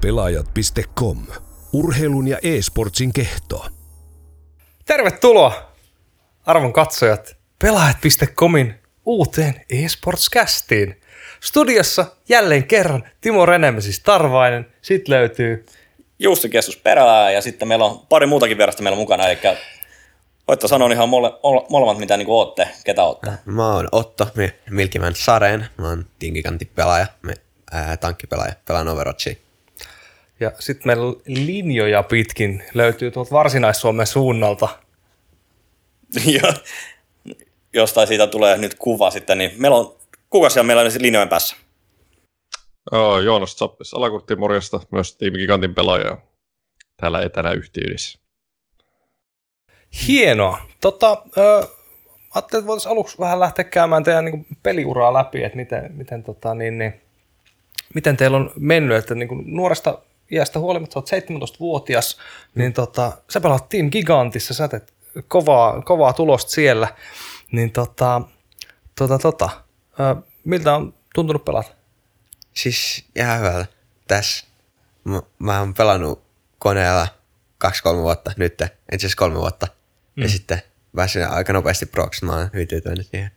Pelaajat.com. Urheilun ja e-sportsin kehto. Tervetuloa arvon katsojat Pelaajat.comin uuteen e-sportscastiin. Studiossa jälleen kerran Timo Renemesis Tarvainen, sit löytyy Jussi Keskus Perälää ja sitten meillä on pari muutakin vierasta meillä mukana, eli voitte sanoa ihan mole, molemmat mitä niin ootte, ketä ootte. Mä oon Otto me- Milkimän Sareen, mä oon tinkikantipelaaja, me, ää, tankkipelaaja, pelaan Overwatchia. Ja sitten meillä linjoja pitkin löytyy tuolta Varsinais-Suomen suunnalta. ja jostain siitä tulee nyt kuva sitten, niin meillä on, kuka siellä meillä on linjojen päässä? Joo, Joonas Zappis, Alakurtti morjesta, myös Team Gigantin pelaaja täällä etänä yhteydessä. Hienoa. Tota, ö, ajattelin, että voitaisiin aluksi vähän lähteä käymään teidän niin peliuraa läpi, että miten, miten, tota, niin, niin, miten teillä on mennyt, että niin kuin nuoresta iästä huolimatta, sä oot 17-vuotias, niin tota, sä pelaat Team Gigantissa, sä teet kovaa, kovaa tulosta siellä, niin tota, tota, tota, ö, miltä on tuntunut pelata? Siis ihan hyvältä. Tässä mä, mä oon pelannut koneella kaksi-kolme vuotta nyt, itse asiassa kolme vuotta. Mm. Ja sitten pääsin aika nopeasti proksi, mä oon hyvin tyytyväinen siihen.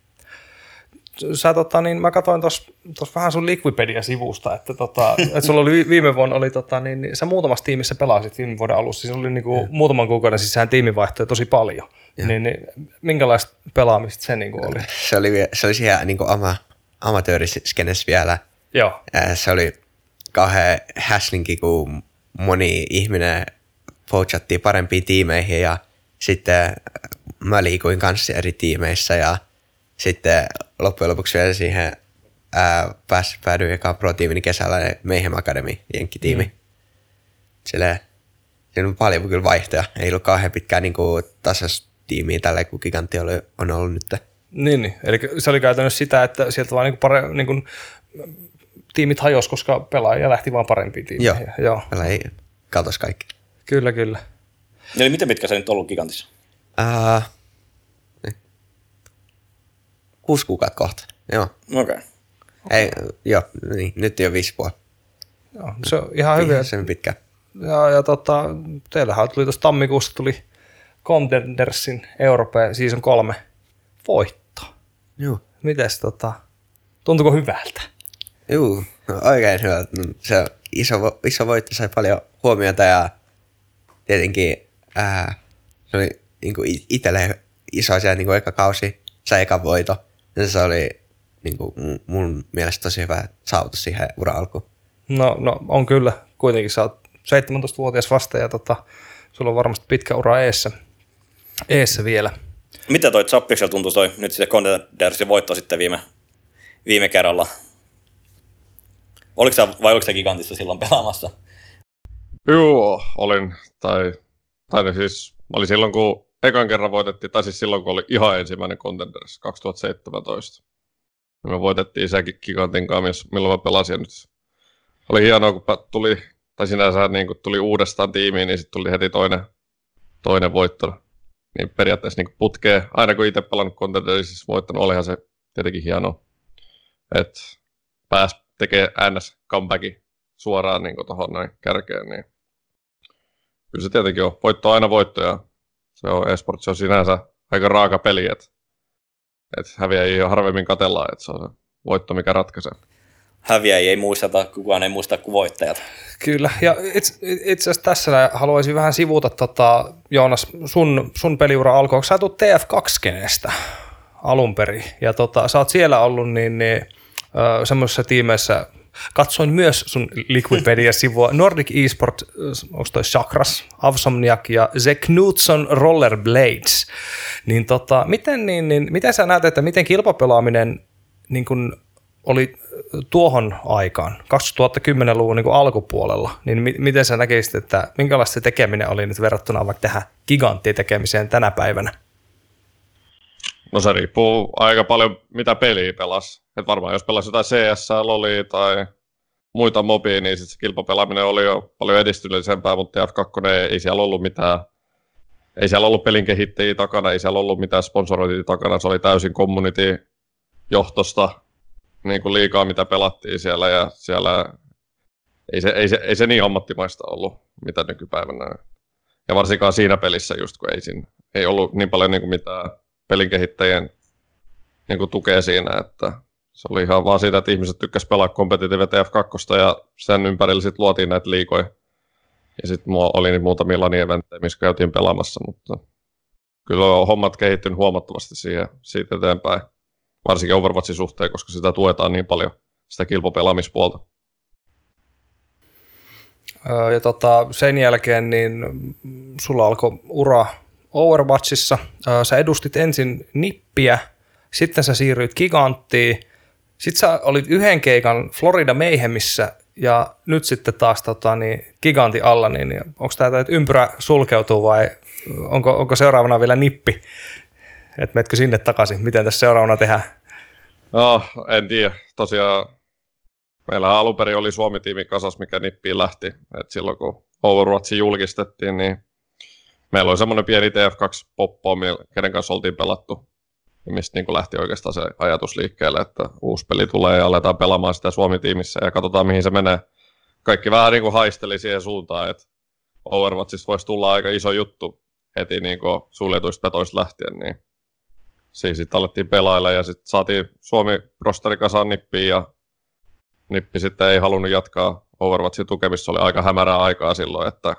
Sä tota, niin mä katsoin tuossa vähän sun Liquipedia-sivusta, että, tota, että sulla oli vi- viime vuonna, oli, tota, niin, niin, sä muutamassa tiimissä pelasit viime vuoden alussa, siis oli niinku, muutaman kuukauden sisään tiimivaihtoja tosi paljon. Niin, niin, minkälaista pelaamista se niinku oli? Se oli, se oli siellä niin ama, amatööriskenes vielä. Joo, Ää, Se oli kauhean häslinki, kun moni ihminen poachattiin parempiin tiimeihin ja sitten mä liikuin kanssa eri tiimeissä ja sitten loppujen lopuksi vielä siihen ää, pääs, päädyin ekaan pro-tiimini kesällä Mayhem Academy, jenkkitiimi. Mm. Sille, siinä on paljon kyllä vaihtoja. Ei ollut kauhean pitkään niin tasastiimiä tällä, kun gigantti oli, on ollut nyt. niin, niin. Eli se oli käytännössä sitä, että sieltä vaan niinku pare, niinku, tiimit hajosi, koska pelaajia lähti vaan parempiin Joo, tiimeihin. Joo. Meillä ei katos kaikki. Kyllä, kyllä. Eli miten pitkä se nyt ollut gigantissa? Uh, kuusi kuukautta kohta. Joo. Okei. Okay. Ei, joo, niin, nyt jo viisi puoli. Joo, se on ihan hyvä. Sen pitkä. Ja, ja tota, teillähän tuli tuossa tammikuussa tuli Contendersin Euroopan Season 3 voitto. Joo. Mites tota, tuntuuko hyvältä? No, oikein hyvä. Se iso, iso voitto sai paljon huomiota ja tietenkin ää, se oli niin kuin itselle iso asia niin kuin eka kausi, sai eka voito. Ja se oli niin kuin, mun mielestä tosi hyvä saavutus siihen ura alkuun. No, no on kyllä. Kuitenkin sä oot 17-vuotias vasta ja tota, sulla on varmasti pitkä ura eessä, eessä vielä. Mitä toi Zappiksella tuntui toi nyt se Contendersin voitto sitten viime, viime kerralla? Oliko sä, vai oliko se gigantissa silloin pelaamassa? Joo, olin, tai, tai siis, mä olin silloin kun ekan kerran voitettiin, tai siis silloin kun oli ihan ensimmäinen Contenders 2017. Ja me voitettiin sekin Gigantin kanssa, milloin mä pelasin nyt. Oli hienoa, kun tuli, tai sinänsä niin kun tuli uudestaan tiimiin, niin sitten tuli heti toinen, toinen voitto. Niin periaatteessa niin putkee, aina kun itse pelannut Contendersissa voittanut, olihan se tietenkin hienoa. Että pääs tekee NS comebackin suoraan niin tuohon noin kärkeen, niin kyllä se tietenkin on. Voitto on aina voitto ja se on eSport, se on sinänsä aika raaka peli, että et häviäjiä harvemmin katellaan, että se on se voitto, mikä ratkaisee. Häviäjiä ei muisteta, kukaan ei muista kuin voittajat. Kyllä, ja itse, itse asiassa tässä haluaisin vähän sivuta, tota, Joonas, sun, sun peliura alkoi, sä tulet TF2-kenestä alun perin, ja tota, sä oot siellä ollut niin, niin, ö, semmoisessa tiimeissä, katsoin myös sun Liquipedia-sivua, Nordic Esport, onko toi Chakras, Avsomniak ja The Knutson Rollerblades, niin, tota, miten, niin, niin, miten sä näet, että miten kilpapelaaminen niin kun oli tuohon aikaan, 2010-luvun niin alkupuolella, niin mi- miten sä näkisit, että minkälaista se tekeminen oli nyt verrattuna vaikka tähän giganttitekemiseen tänä päivänä? No se riippuu aika paljon, mitä peliä pelas. Et varmaan jos pelasi jotain CS, Loli tai muita mobia, niin sit se kilpapelaaminen oli jo paljon edistyllisempää, mutta F2 ei siellä ollut mitään, ei siellä ollut pelin kehittäjiä takana, ei siellä ollut mitään sponsorointia takana, se oli täysin community johtosta niin kuin liikaa, mitä pelattiin siellä, ja siellä ei se, ei, se, ei se niin ammattimaista ollut, mitä nykypäivänä. Ja varsinkaan siinä pelissä just, kun ei, siinä, ei ollut niin paljon niin kuin mitään pelinkehittäjien niin kuin tukea siinä, että se oli ihan vaan siitä, että ihmiset tykkäsivät pelaa Competitive TF2 ja sen ympärillä sitten luotiin näitä liikoja. Ja sitten oli niitä muutamia lani-eventtejä, missä käytiin pelaamassa, mutta kyllä on hommat kehittynyt huomattavasti siihen, siitä eteenpäin, varsinkin Overwatchin suhteen, koska sitä tuetaan niin paljon, sitä kilpapelaamispuolta. Ja tota, sen jälkeen niin sulla alkoi ura Overwatchissa. Sä edustit ensin Nippiä, sitten sä siirryit Giganttiin, sitten sä olit yhden keikan Florida Mayhemissä ja nyt sitten taas tota, niin, Gigantin alla, niin, niin onko tämä, että ympyrä sulkeutuu vai onko, onko seuraavana vielä Nippi? Että menetkö sinne takaisin? Miten tässä seuraavana tehdään? No, en tiedä. Tosiaan meillä alun perin oli Suomi-tiimi kasas, mikä nippiin lähti. Et silloin kun Overwatch julkistettiin, niin meillä oli semmoinen pieni TF2 poppo, kenen kanssa oltiin pelattu. Ja mistä niin lähti oikeastaan se ajatus liikkeelle, että uusi peli tulee ja aletaan pelaamaan sitä Suomi-tiimissä ja katsotaan mihin se menee. Kaikki vähän niin kuin haisteli siihen suuntaan, että Overwatchista voisi tulla aika iso juttu heti niin kuin suljetuista petoista lähtien, niin siis sitten alettiin pelailla ja sitten saatiin Suomi rosteri kasaan nippiin ja Nippi sitten ei halunnut jatkaa Overwatchin tukemista, oli aika hämärää aikaa silloin, että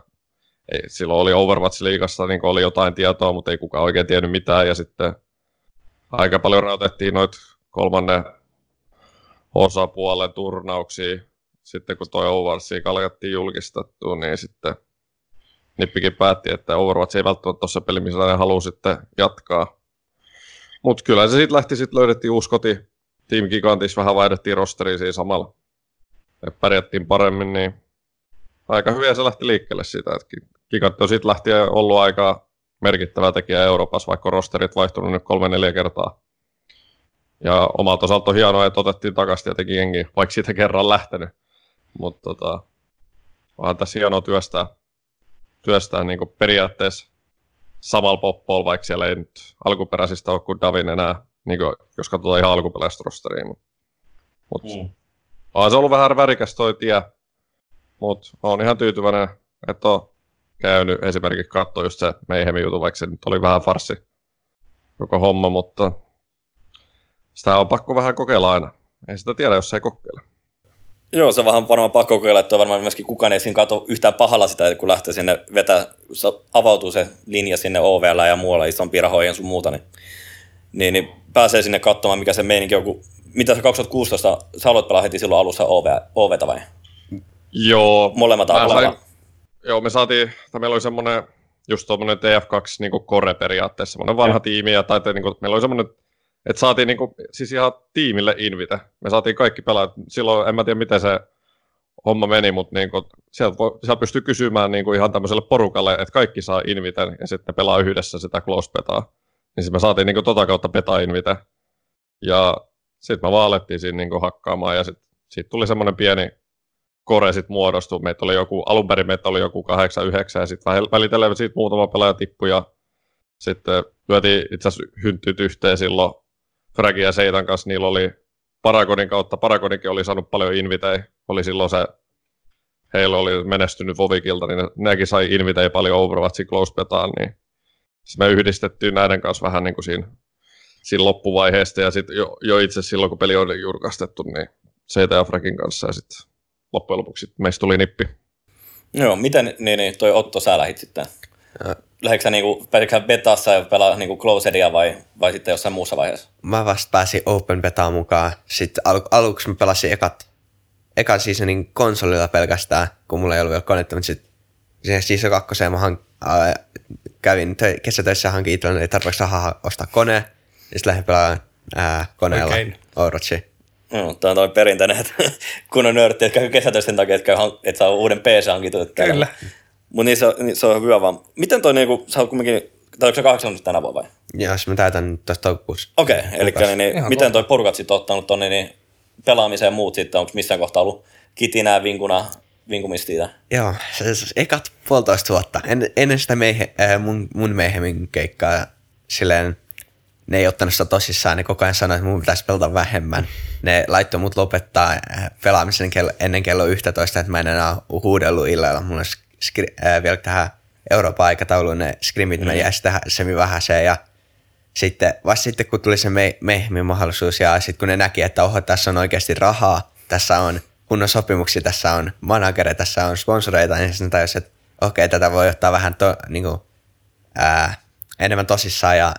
ei, silloin oli Overwatch-liigassa, niin oli jotain tietoa, mutta ei kukaan oikein tiennyt mitään, ja sitten aika paljon rautettiin noit kolmannen osapuolen turnauksia, sitten kun toi Overwatch alettiin julkistettua, niin sitten Nippikin päätti, että Overwatch ei välttämättä se peli, missä ne haluaa sitten jatkaa. Mutta kyllä se sitten lähti, sitten löydettiin uusi koti. Team Gigantis vähän vaihdettiin rosteriin siinä samalla. Ja pärjättiin paremmin, niin aika hyvin se lähti liikkeelle siitä, että Gigantti on sitten lähti ollut aika merkittävä tekijä Euroopassa, vaikka rosterit vaihtunut nyt kolme-neljä kertaa. Ja omalta osalta on hienoa, että otettiin takaisin tietenkin jengi, vaikka siitä kerran lähtenyt. Mutta tota, onhan tässä hienoa työstää, työstää niin periaatteessa samalla poppolla, vaikka siellä ei nyt alkuperäisistä ole kuin Davin enää, niin kuin, jos katsotaan ihan alkuperäistä rosteria. Mutta mm. on se ollut vähän värikäs toi tie, mutta on ihan tyytyväinen, että on käynyt esimerkiksi katsoa just se Mayhemin jutu, vaikka se nyt oli vähän farsi koko homma, mutta sitä on pakko vähän kokeilla aina. Ei sitä tiedä, jos ei kokeile. Joo, se on vähän varmaan pakko kokeilla, että varmaan myöskin kukaan ei siinä katso yhtään pahalla sitä, kun lähtee sinne vetää, avautuu se linja sinne OVL ja muualla isompiin rahoihin sun muuta, niin, niin, niin, pääsee sinne katsomaan, mikä se meininki on, kun, mitä se 2016, sä aloit pelaa heti silloin alussa OV, OVtä vai? Joo. Molemmat sain, Joo, me saatiin, tai meillä oli semmoinen just tuommoinen TF2 niin core periaatteessa, semmoinen vanha ja. tiimi, ja tai, niin kuin, meillä oli semmoinen että saatiin niinku, siis ihan tiimille invite. Me saatiin kaikki pelaajat. Silloin en mä tiedä, miten se homma meni, mutta niinku, sieltä, voi, sieltä pystyy kysymään niinku ihan tämmöiselle porukalle, että kaikki saa inviten ja sitten pelaa yhdessä sitä close petaa. Niin me saatiin niinku tota kautta peta invite. Ja sitten me vaan alettiin siinä niinku hakkaamaan ja sitten siitä tuli semmoinen pieni kore sitten muodostui. Meitä oli joku, alun perin meitä oli joku 8-9 ja sitten välitellen siitä muutama pelaaja tippui ja sitten lyötiin itse asiassa hynttyt yhteen silloin Fragi ja Seitan kanssa. Niillä oli Paragonin kautta, Paragonikin oli saanut paljon invitei, oli silloin se, heillä oli menestynyt Vovikilta, niin nekin sai invitei paljon Overwatchin close petaan, niin me yhdistettiin näiden kanssa vähän niin kuin siinä, siinä loppuvaiheesta, ja sitten jo, jo itse silloin, kun peli oli julkaistettu, niin Seita ja Fragin kanssa, ja sitten loppujen lopuksi meistä tuli nippi. Joo, miten niin, niin toi Otto sä lähit sitten? lähdetkö niinku, pääsitkö betassa ja pelaa niinku closedia vai, vai sitten jossain muussa vaiheessa? Mä vasta pääsin Open Betaan mukaan. Sitten al- aluksi mä pelasin ekat, ekan seasonin konsolilla pelkästään, kun mulla ei ollut vielä konetta, mutta sitten season kakkoseen mä hank, äh, kävin tö- kesätöissä hankin itselleni, ei tarpeeksi rahaa ostaa kone, ja sitten lähdin pelaamaan äh, koneella Oikein. Overwatchia. No, tämä on toi perinteinen, että kun on nörtti, että käy kesätöistä takia, että, käy, että saa uuden PC hankittu. Kyllä. Mutta niin se, niin se on hyvä vaan. Miten toi niinku, sä oot kumminkin, tai onko se kahdeksan tänä vuonna vai? Joo, jos mä täytän nyt tuossa toukokuussa. Okei, okay, eli niin, niin, miten toi porukat sitten ottanut tonne niin pelaamiseen ja muut sitten, onko missään kohtaa ollut kitinää, vinkuna, vinkumistiitä? Joo, se, se, ekat puolitoista vuotta. En, ennen sitä meihe, äh, mun, mun meihemin keikkaa silleen ne ei ottanut sitä tosissaan, ne koko ajan sanoi, että mun pitäisi pelata vähemmän. Ne laittoi mut lopettaa äh, pelaamisen kello, ennen kello 11, että mä en enää huudellut illalla. Mulla on skri- äh, vielä tähän Euroopan aikatauluun ne skrimit, mm. mä jäi tähän semi vähäiseen ja sitten, vasta sitten kun tuli se me, mehmin mahdollisuus ja sitten kun ne näki, että oho, tässä on oikeasti rahaa, tässä on kunnon sopimuksia, tässä on managere, tässä on sponsoreita, niin sitten tajus, että okei, tätä voi ottaa vähän to, niin kuin, ää, enemmän tosissaan ja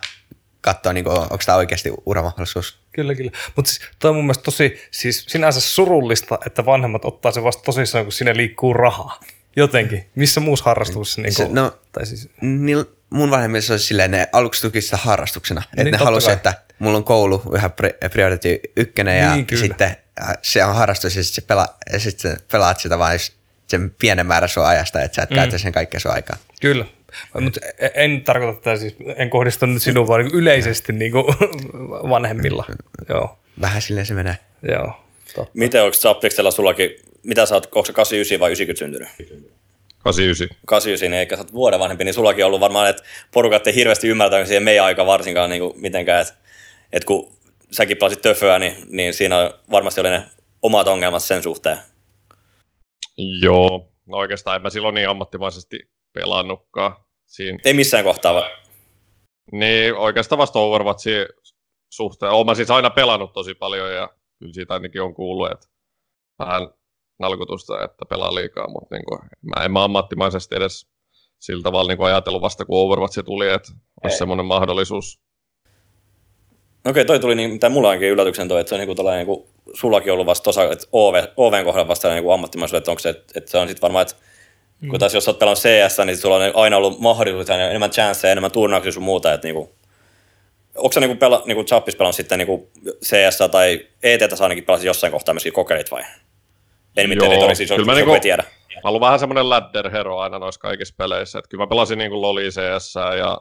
katsoa, niin kuin, onko tämä oikeasti uramahdollisuus. Kyllä, kyllä. Mutta siis, toi on mun mielestä tosi siis sinänsä surullista, että vanhemmat ottaa se vasta tosissaan, kun sinne liikkuu rahaa. Jotenkin. Missä muussa harrastuksessa? Niin Se, no, tai siis, Niil, mun vanhemmissa olisi silleen, ne aluksi tuki sitä harrastuksena. Että Niin, ne totta halusi, kai. että mulla on koulu yhä pri- priority ykkönen ja Niin, kyllä. sitten äh, se on harrastus ja sitten pela, sit pelaat sitä vain sen pienen määrän sun ajasta, että sä et mm. käytä sen kaikkea sun aikaa. kyllä. Mutta en tarkoita tätä siis, en kohdista nyt sinuun, vaan niin yleisesti niin kuin vanhemmilla. Joo, Vähän silleen se menee. joo. Totta. Miten onko Zappiksella sullakin, mitä sä oot, onko se 89 vai 90 syntynyt? 89. 89, niin eikä sä oot vuoden vanhempi, niin sullakin on ollut varmaan, että porukat ei hirveästi ymmärtänyt siihen meidän aika varsinkaan niin kuin mitenkään, että, että kun säkin pelasit töföä, niin, niin siinä on, varmasti oli ne omat ongelmat sen suhteen. Joo, no oikeastaan en mä silloin niin ammattimaisesti pelannutkaan. Siinä, Ei missään kohtaa, vaan niin oikeastaan vasta Overwatchin suhteen. Olen mä siis aina pelannut tosi paljon ja kyllä siitä ainakin on kuullut, että vähän nalkutusta, että pelaa liikaa, mutta niin kuin, mä en mä ammattimaisesti edes sillä tavalla niin kuin ajatellut vasta, kun Overwatch tuli, että olisi semmoinen mahdollisuus. Okei, toi tuli niin, mitä mulla onkin yllätyksen toi, että se on niinku tällainen, niin kuin, sullakin ollut vasta tosa, että OV, OVn kohdalla vasta niin ammattimaisuus, että onko se, että, että se on sitten varmaan, että mm. kun taas jos oot pelannut CS, niin sulla on aina ollut mahdollisuus, ja enemmän chanceja, enemmän turnauksia sun muuta, että niinku, onko sä niinku, pela, niinku Chappis pelannut sitten niinku CS tai ETtä sä ainakin pelasit jossain kohtaa myöskin kokeilit vai? En nimittäin Joo, siis, kyllä mä niinku- ei tiedä. Mä ollut vähän semmoinen ladder hero aina noissa kaikissa peleissä. Että kyllä mä pelasin niin kuin Loli CS ja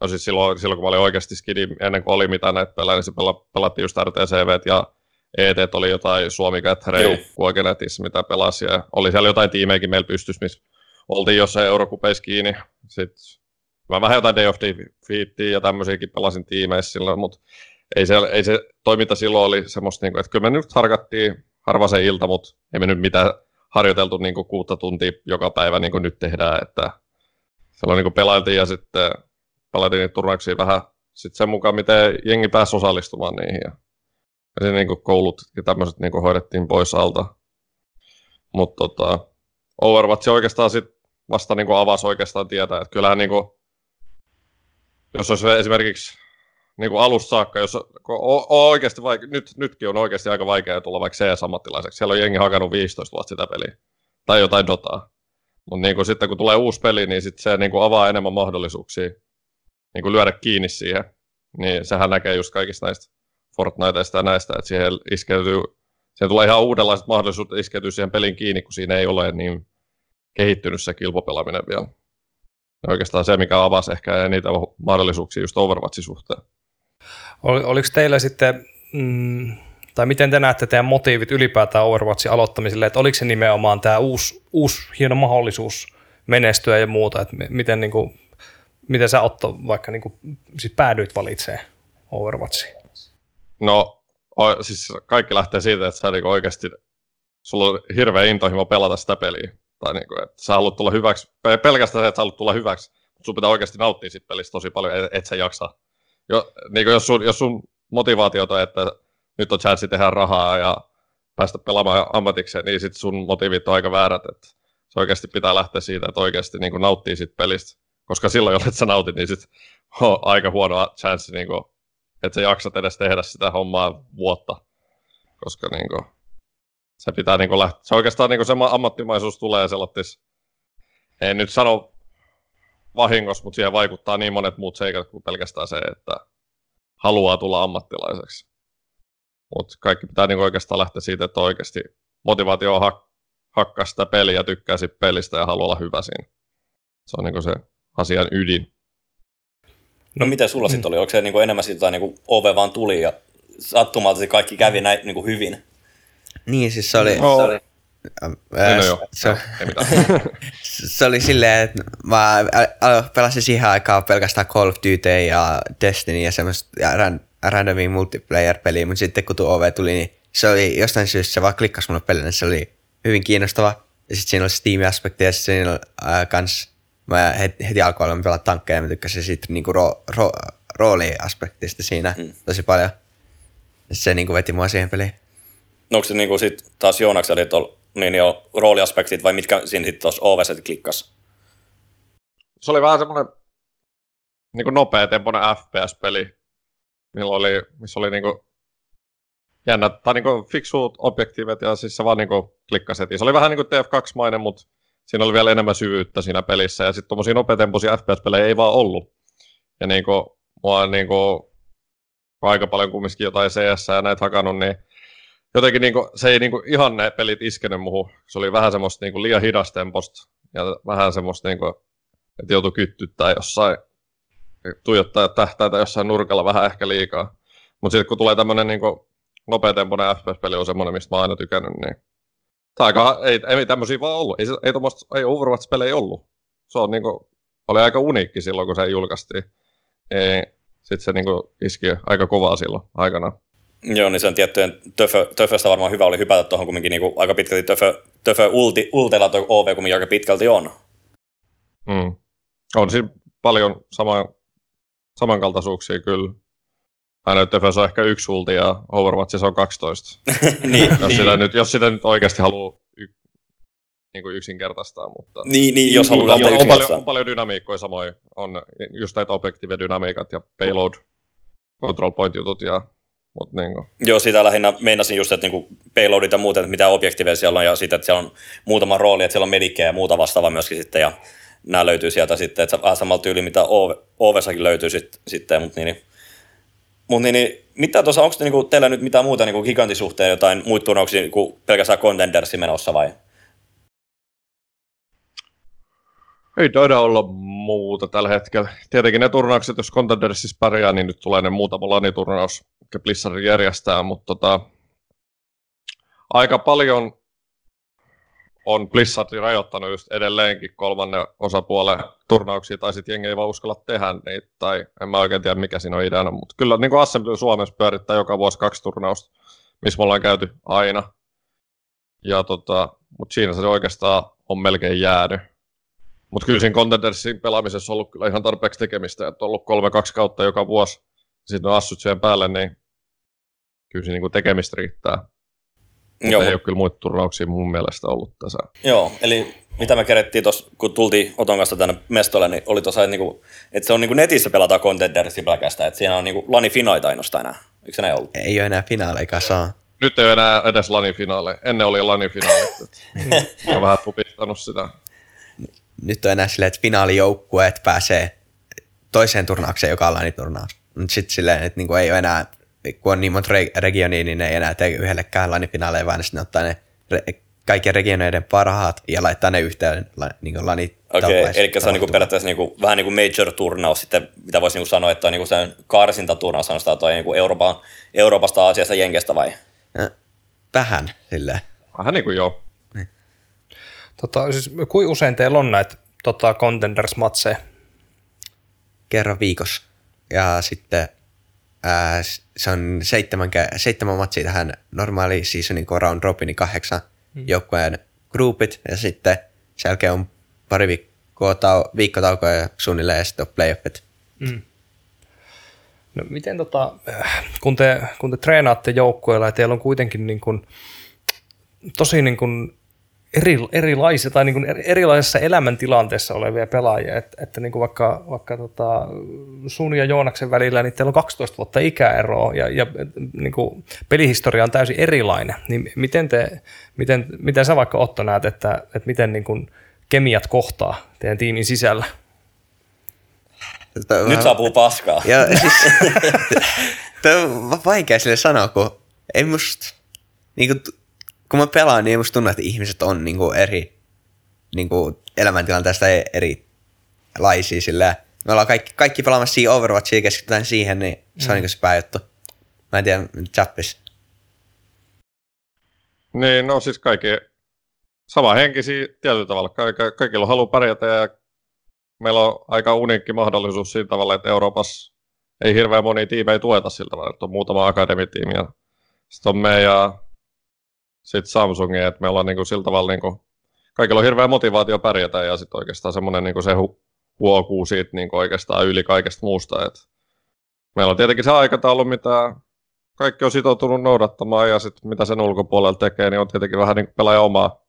no siis silloin, silloin, kun mä olin oikeasti skidi, ennen kuin oli mitään näitä pelejä, niin se pela, pelattiin just RTCV ja ET oli jotain Suomi Joo. Gathering Kuokenetissä, mitä pelasi. Ja oli siellä jotain tiimejäkin meillä pystys, missä oltiin jossain Eurokupeissa kiinni. Sitten mä vähän jotain Day of Defeatia ja tämmöisiäkin pelasin tiimeissä silloin, mutta ei se, ei se toiminta silloin oli semmoista, niin kuin, että kyllä me nyt harkattiin harva se ilta, mutta ei me nyt mitään harjoiteltu niin kuin kuutta tuntia joka päivä niin kuin nyt tehdään, että silloin niin kuin pelailtiin ja sitten pelailtiin niitä turnauksia vähän sitten sen mukaan, miten jengi pääsi osallistumaan niihin ja, ja niin kuin koulut ja tämmöiset niin kuin hoidettiin pois alta. Mutta tota, Overwatch oikeastaan sit vasta niin kuin avasi oikeastaan tietää, että kyllähän niin kuin, jos olisi esimerkiksi niin kuin alusta saakka, jos on, oikeasti vaike- nyt, nytkin on oikeasti aika vaikea tulla vaikka CS-ammattilaiseksi. Siellä on jengi hakannut 15 vuotta sitä peliä. Tai jotain Dotaa. Mutta niin sitten kun tulee uusi peli, niin sit se niin kuin avaa enemmän mahdollisuuksia niin kuin lyödä kiinni siihen. Niin sehän näkee just kaikista näistä Fortniteista ja näistä, että siihen iskeytyy, siihen tulee ihan uudenlaiset mahdollisuudet iskeytyä siihen pelin kiinni, kun siinä ei ole niin kehittynyt se kilpopelaaminen vielä. Ja oikeastaan se, mikä avasi ehkä niitä mahdollisuuksia just Overwatchin suhteen. Ol, oliko teillä sitten, mm, tai miten te näette teidän motiivit ylipäätään Overwatchin aloittamiselle, että oliko se nimenomaan tämä uusi, uusi hieno mahdollisuus menestyä ja muuta, että mi- miten, niin kuin, miten sä Otto vaikka niin kuin, siis päädyit valitsemaan Overwatchiin? No, o, siis kaikki lähtee siitä, että sä niinku oikeasti, sulla on hirveä intohimo pelata sitä peliä. Tai niinku, että sä haluat tulla hyväksi, pe- pelkästään se, että sä haluat tulla hyväksi, mutta sun pitää oikeasti nauttia siitä pelistä tosi paljon, et, et sä jaksa. Jo, niinku jos, sun, jos sun motivaatiota, että nyt on chanssi tehdä rahaa ja päästä pelaamaan ammatikseen, niin sit sun motiivit on aika väärät. Että se oikeasti pitää lähteä siitä, että oikeasti niin nauttii siitä pelistä. Koska silloin, jos sä nautit, niin sit on aika huono chanssi niin että sä jaksat edes tehdä sitä hommaa vuotta, koska niinku, se pitää niinku lähteä, se oikeastaan niinku se ammattimaisuus tulee sellottis, en nyt sano vahingossa, mutta siihen vaikuttaa niin monet muut seikat kuin pelkästään se, että haluaa tulla ammattilaiseksi. Mutta kaikki pitää niinku oikeastaan lähteä siitä, että oikeasti motivaatio hak- hakkaa sitä peliä, tykkää pelistä ja haluaa olla hyvä siinä. Se on niinku se asian ydin. No miten sulla sitten oli? Onko se niinku enemmän siitä niinku OV vaan tuli ja sattumalta se kaikki kävi näin niinku hyvin? Niin, siis se oli, No. se oli Ää, no joo, se, joo, se oli silleen, että mä pelasin siihen aikaan pelkästään Call of Duty ja Destiny ja semmoista ja ran, randomia multiplayer-peliä, mutta sitten kun tuo OV tuli, niin se oli jostain syystä, se vaan klikkasi mulle pelille, se oli hyvin kiinnostava. Ja sitten siinä oli Steam-aspekti ja sitten siinä oli ää, kans, mä heti, heti alkuun aloin pelata tankkeja ja mä tykkäsin siitä niinku ro, ro, rooliaspektista siinä mm. tosi paljon. Se niinku veti mua siihen peliin. No onko se niinku sit taas Joonaksella, että on, niin, on rooliaspektit vai mitkä siinä sitten tuossa OVS klikkas? se oli vähän semmoinen niin kuin nopea tempoinen FPS-peli, millä oli, missä oli niin kuin jännä, tai niin kuin fiksuut objektiivit ja siis se vaan niin kuin klikkasi heti. Se oli vähän niin kuin TF2-mainen, mutta siinä oli vielä enemmän syvyyttä siinä pelissä ja sitten tuommoisia nopeatempoisia FPS-pelejä ei vaan ollut. Ja niin kuin, mua niin kuin, aika paljon kumminkin jotain CS ja näitä hakannut, niin jotenkin niin kuin, se ei niin kuin, ihan ne pelit iskenyt muuhun. Se oli vähän semmoista niin kuin, liian hidastemposta ja vähän semmoista, niin kuin, että joutui kyttyttää jossain, tuijottaa ja tähtäitä jossain nurkalla vähän ehkä liikaa. Mutta sitten kun tulee tämmöinen niin nopeatempoinen FPS-peli on semmoinen, mistä mä oon aina tykännyt, niin aika, ei, ei tämmöisiä vaan ollut. Ei, ei, tommoista, ei Overwatch-pelejä ollut. Se on niinku, oli aika uniikki silloin, kun se julkaistiin. Sitten se niinku iski aika kovaa silloin aikana. Joo, niin se on tiettyjen töfö, töföstä varmaan hyvä oli hypätä tuohon kumminkin niinku aika pitkälti töfö, töfö ulti, ulteilla tuo OV kumminkin aika pitkälti on. Mm. On siinä paljon sama, samankaltaisuuksia kyllä. Aina nyt on ehkä yksi ulti ja Overwatchissa on 12. niin, Jos, niin, sitä nyt, jos sitä nyt oikeasti haluaa y, niin kuin yksinkertaistaa. Mutta... niin, niin, jos on, haluaa on, lähteä on, paljon, on paljon dynamiikkoja samoin. On just näitä objektiividynamiikat ja payload control point jutut. Ja, mutta niin kuin, Joo, sitä lähinnä meinasin just, että niinku payloadit ja muuten, että mitä objektiiveja siellä on, ja sitten, että siellä on muutama rooli, että siellä on medikkejä ja muuta vastaavaa myöskin sitten, ja nämä löytyy sieltä sitten, että vähän samalla tyyli, mitä OVessakin löytyy sit, sitten, mutta niin, mut niin, niin mitä tuossa, onko niinku teillä nyt mitään muuta niinku gigantisuhteen, jotain muita turnauksia kuin pelkästään contendersi menossa vai? ei taida olla muuta tällä hetkellä. Tietenkin ne turnaukset, jos Contendersissa pärjää, niin nyt tulee ne muutama laniturnaus, mikä Blizzard järjestää, mutta tota, aika paljon on Blizzard rajoittanut just edelleenkin kolmannen osapuolen turnauksia, tai sitten jengi ei vaan uskalla tehdä niitä, tai en mä oikein tiedä mikä siinä on ideana, mutta kyllä niin kuin Assembly Suomessa pyörittää joka vuosi kaksi turnausta, missä me ollaan käyty aina, ja tota, mutta siinä se oikeastaan on melkein jäänyt. Mutta kyllä siinä Contendersin pelaamisessa on ollut kyllä ihan tarpeeksi tekemistä, että on ollut kolme kaksi kautta joka vuosi, sitten on assut siihen päälle, niin kyllä siinä niinku tekemistä riittää. Mutta Joo, ei ole kyllä muita turnauksia mun mielestä ollut tässä. Joo, eli mitä me kerettiin tuossa, kun tultiin Oton kanssa tänne mestolle, niin oli tuossa, että, niinku, että se on niinku netissä pelataan contendersi pelkästään, että siinä on niinku lani finaita ainoastaan enää. Eikö se näin ollut? Ei ole enää finaaleja saa. Nyt ei ole enää edes lanifinaaleja. Ennen oli lanifinaalit. että on vähän tupistanut sitä. Nyt on enää silleen, että finaalijoukkueet pääsee toiseen turnaukseen, joka on laniturnaus. Mutta sitten silleen, että niinku ei ole enää, kun on niin monta re- regionia, niin ne ei enää tee yhdellekään lanifinaaleja, vaan sitten ne ottaa ne re- kaikkien regioneiden parhaat ja laittaa ne yhteen la, niin lani Okei, okay, eli se on niinku periaatteessa niinku, vähän niin kuin major-turnaus sitten, mitä voisi niinku sanoa, että on niinku sen karsintaturnaus, sanotaan toi niinku Euroopan, Euroopasta, Aasiasta, Jenkestä vai? Vähän silleen. Vähän niin kuin joo. Tota, siis, kuin usein teillä on näitä tota, contenders-matseja? kerran viikossa. Ja sitten ää, se on seitsemän, seitsemän matsia tähän normaali seasonin kuin round robinin kahdeksan mm. joukkueen groupit ja sitten sen jälkeen on pari viikkoa tau- viikkotaukoa ja suunnilleen ja sitten on playoffit. No miten tota, kun te, kun te treenaatte joukkueella ja teillä on kuitenkin niin kuin, tosi niin kuin eri, erilaisia tai niin kuin eri- erilaisessa elämäntilanteessa olevia pelaajia, että, että niin kuin vaikka, vaikka tota, sun ja Joonaksen välillä, niin teillä on 12 vuotta ikäeroa ja, ja niin kuin pelihistoria on täysin erilainen, niin miten, te, miten, miten sä vaikka Otto näet, että, että miten niin kuin kemiat kohtaa teidän tiimin sisällä? Tämä Nyt vähän- saa puhua paskaa. Ja siis, tämä on va- vaikea sille sanoa, kun ei musta, niin kuin, kun mä pelaan, niin musta tunnu, että ihmiset on niin kuin eri niin kuin elämäntilanteesta e- erilaisia sillä me ollaan kaikki, kaikki pelaamassa siihen Overwatchia ja keskitytään siihen, niin se on niin se pääjuttu. Mä en tiedä, Chappis. Niin, no siis kaikki, sama henkisiä tietyllä tavalla. Kaik- kaikilla haluaa pärjätä ja meillä on aika uniikki mahdollisuus siinä tavalla, että Euroopassa ei hirveän moni tiimejä tueta sillä tavalla, että on muutama akademitiimi ja sitten on me ja sitten Samsung, että me ollaan niinku sillä tavalla, niinku, kaikilla on hirveä motivaatio pärjätä ja sitten oikeastaan semmoinen niinku se hu- huokuu siitä niinku oikeastaan yli kaikesta muusta. Et meillä on tietenkin se aikataulu, mitä kaikki on sitoutunut noudattamaan ja sitten mitä sen ulkopuolella tekee, niin on tietenkin vähän niin pelaaja omaa,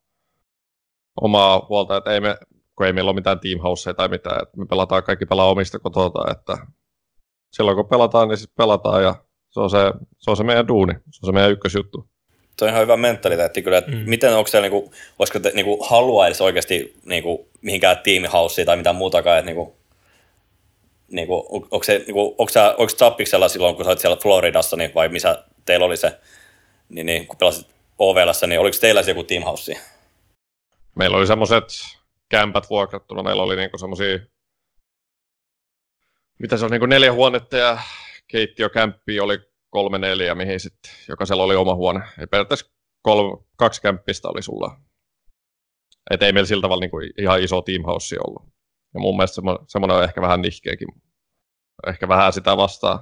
omaa huolta, että ei me, kun ei meillä ole mitään teamhouseja tai mitään, että me pelataan, kaikki pelaa omista kotota, että silloin kun pelataan, niin sitten pelataan ja se on se, se on se meidän duuni, se on se meidän ykkösjuttu. Se on ihan hyvä mentaliteetti kyllä, että mm. miten onko siellä, niinku, olisiko te, niinku, halua edes oikeasti niinku, mihinkään tiimihaussiin tai mitään muutakaan, että niinku, niinku, on- onko se, niinku, onko sä, onko Zappiksella silloin, kun sä olit siellä Floridassa, niin, vai missä teillä oli se, niin, niin kun pelasit OVLssä, niin oliko teillä se joku teamhouse? Meillä oli semmoiset kämpät vuokrattuna, meillä oli niinku semmoisia, mitä se on, niinku neljä huonetta ja keittiökämppi oli kolme neljä, mihin sitten jokaisella oli oma huone. Ja periaatteessa kolme, kaksi kämppistä oli sulla. Et ei meillä sillä tavalla niinku ihan iso teamhouse ollut. Ja mun mielestä semmo- semmoinen on ehkä vähän nihkeäkin. Ehkä vähän sitä vastaan.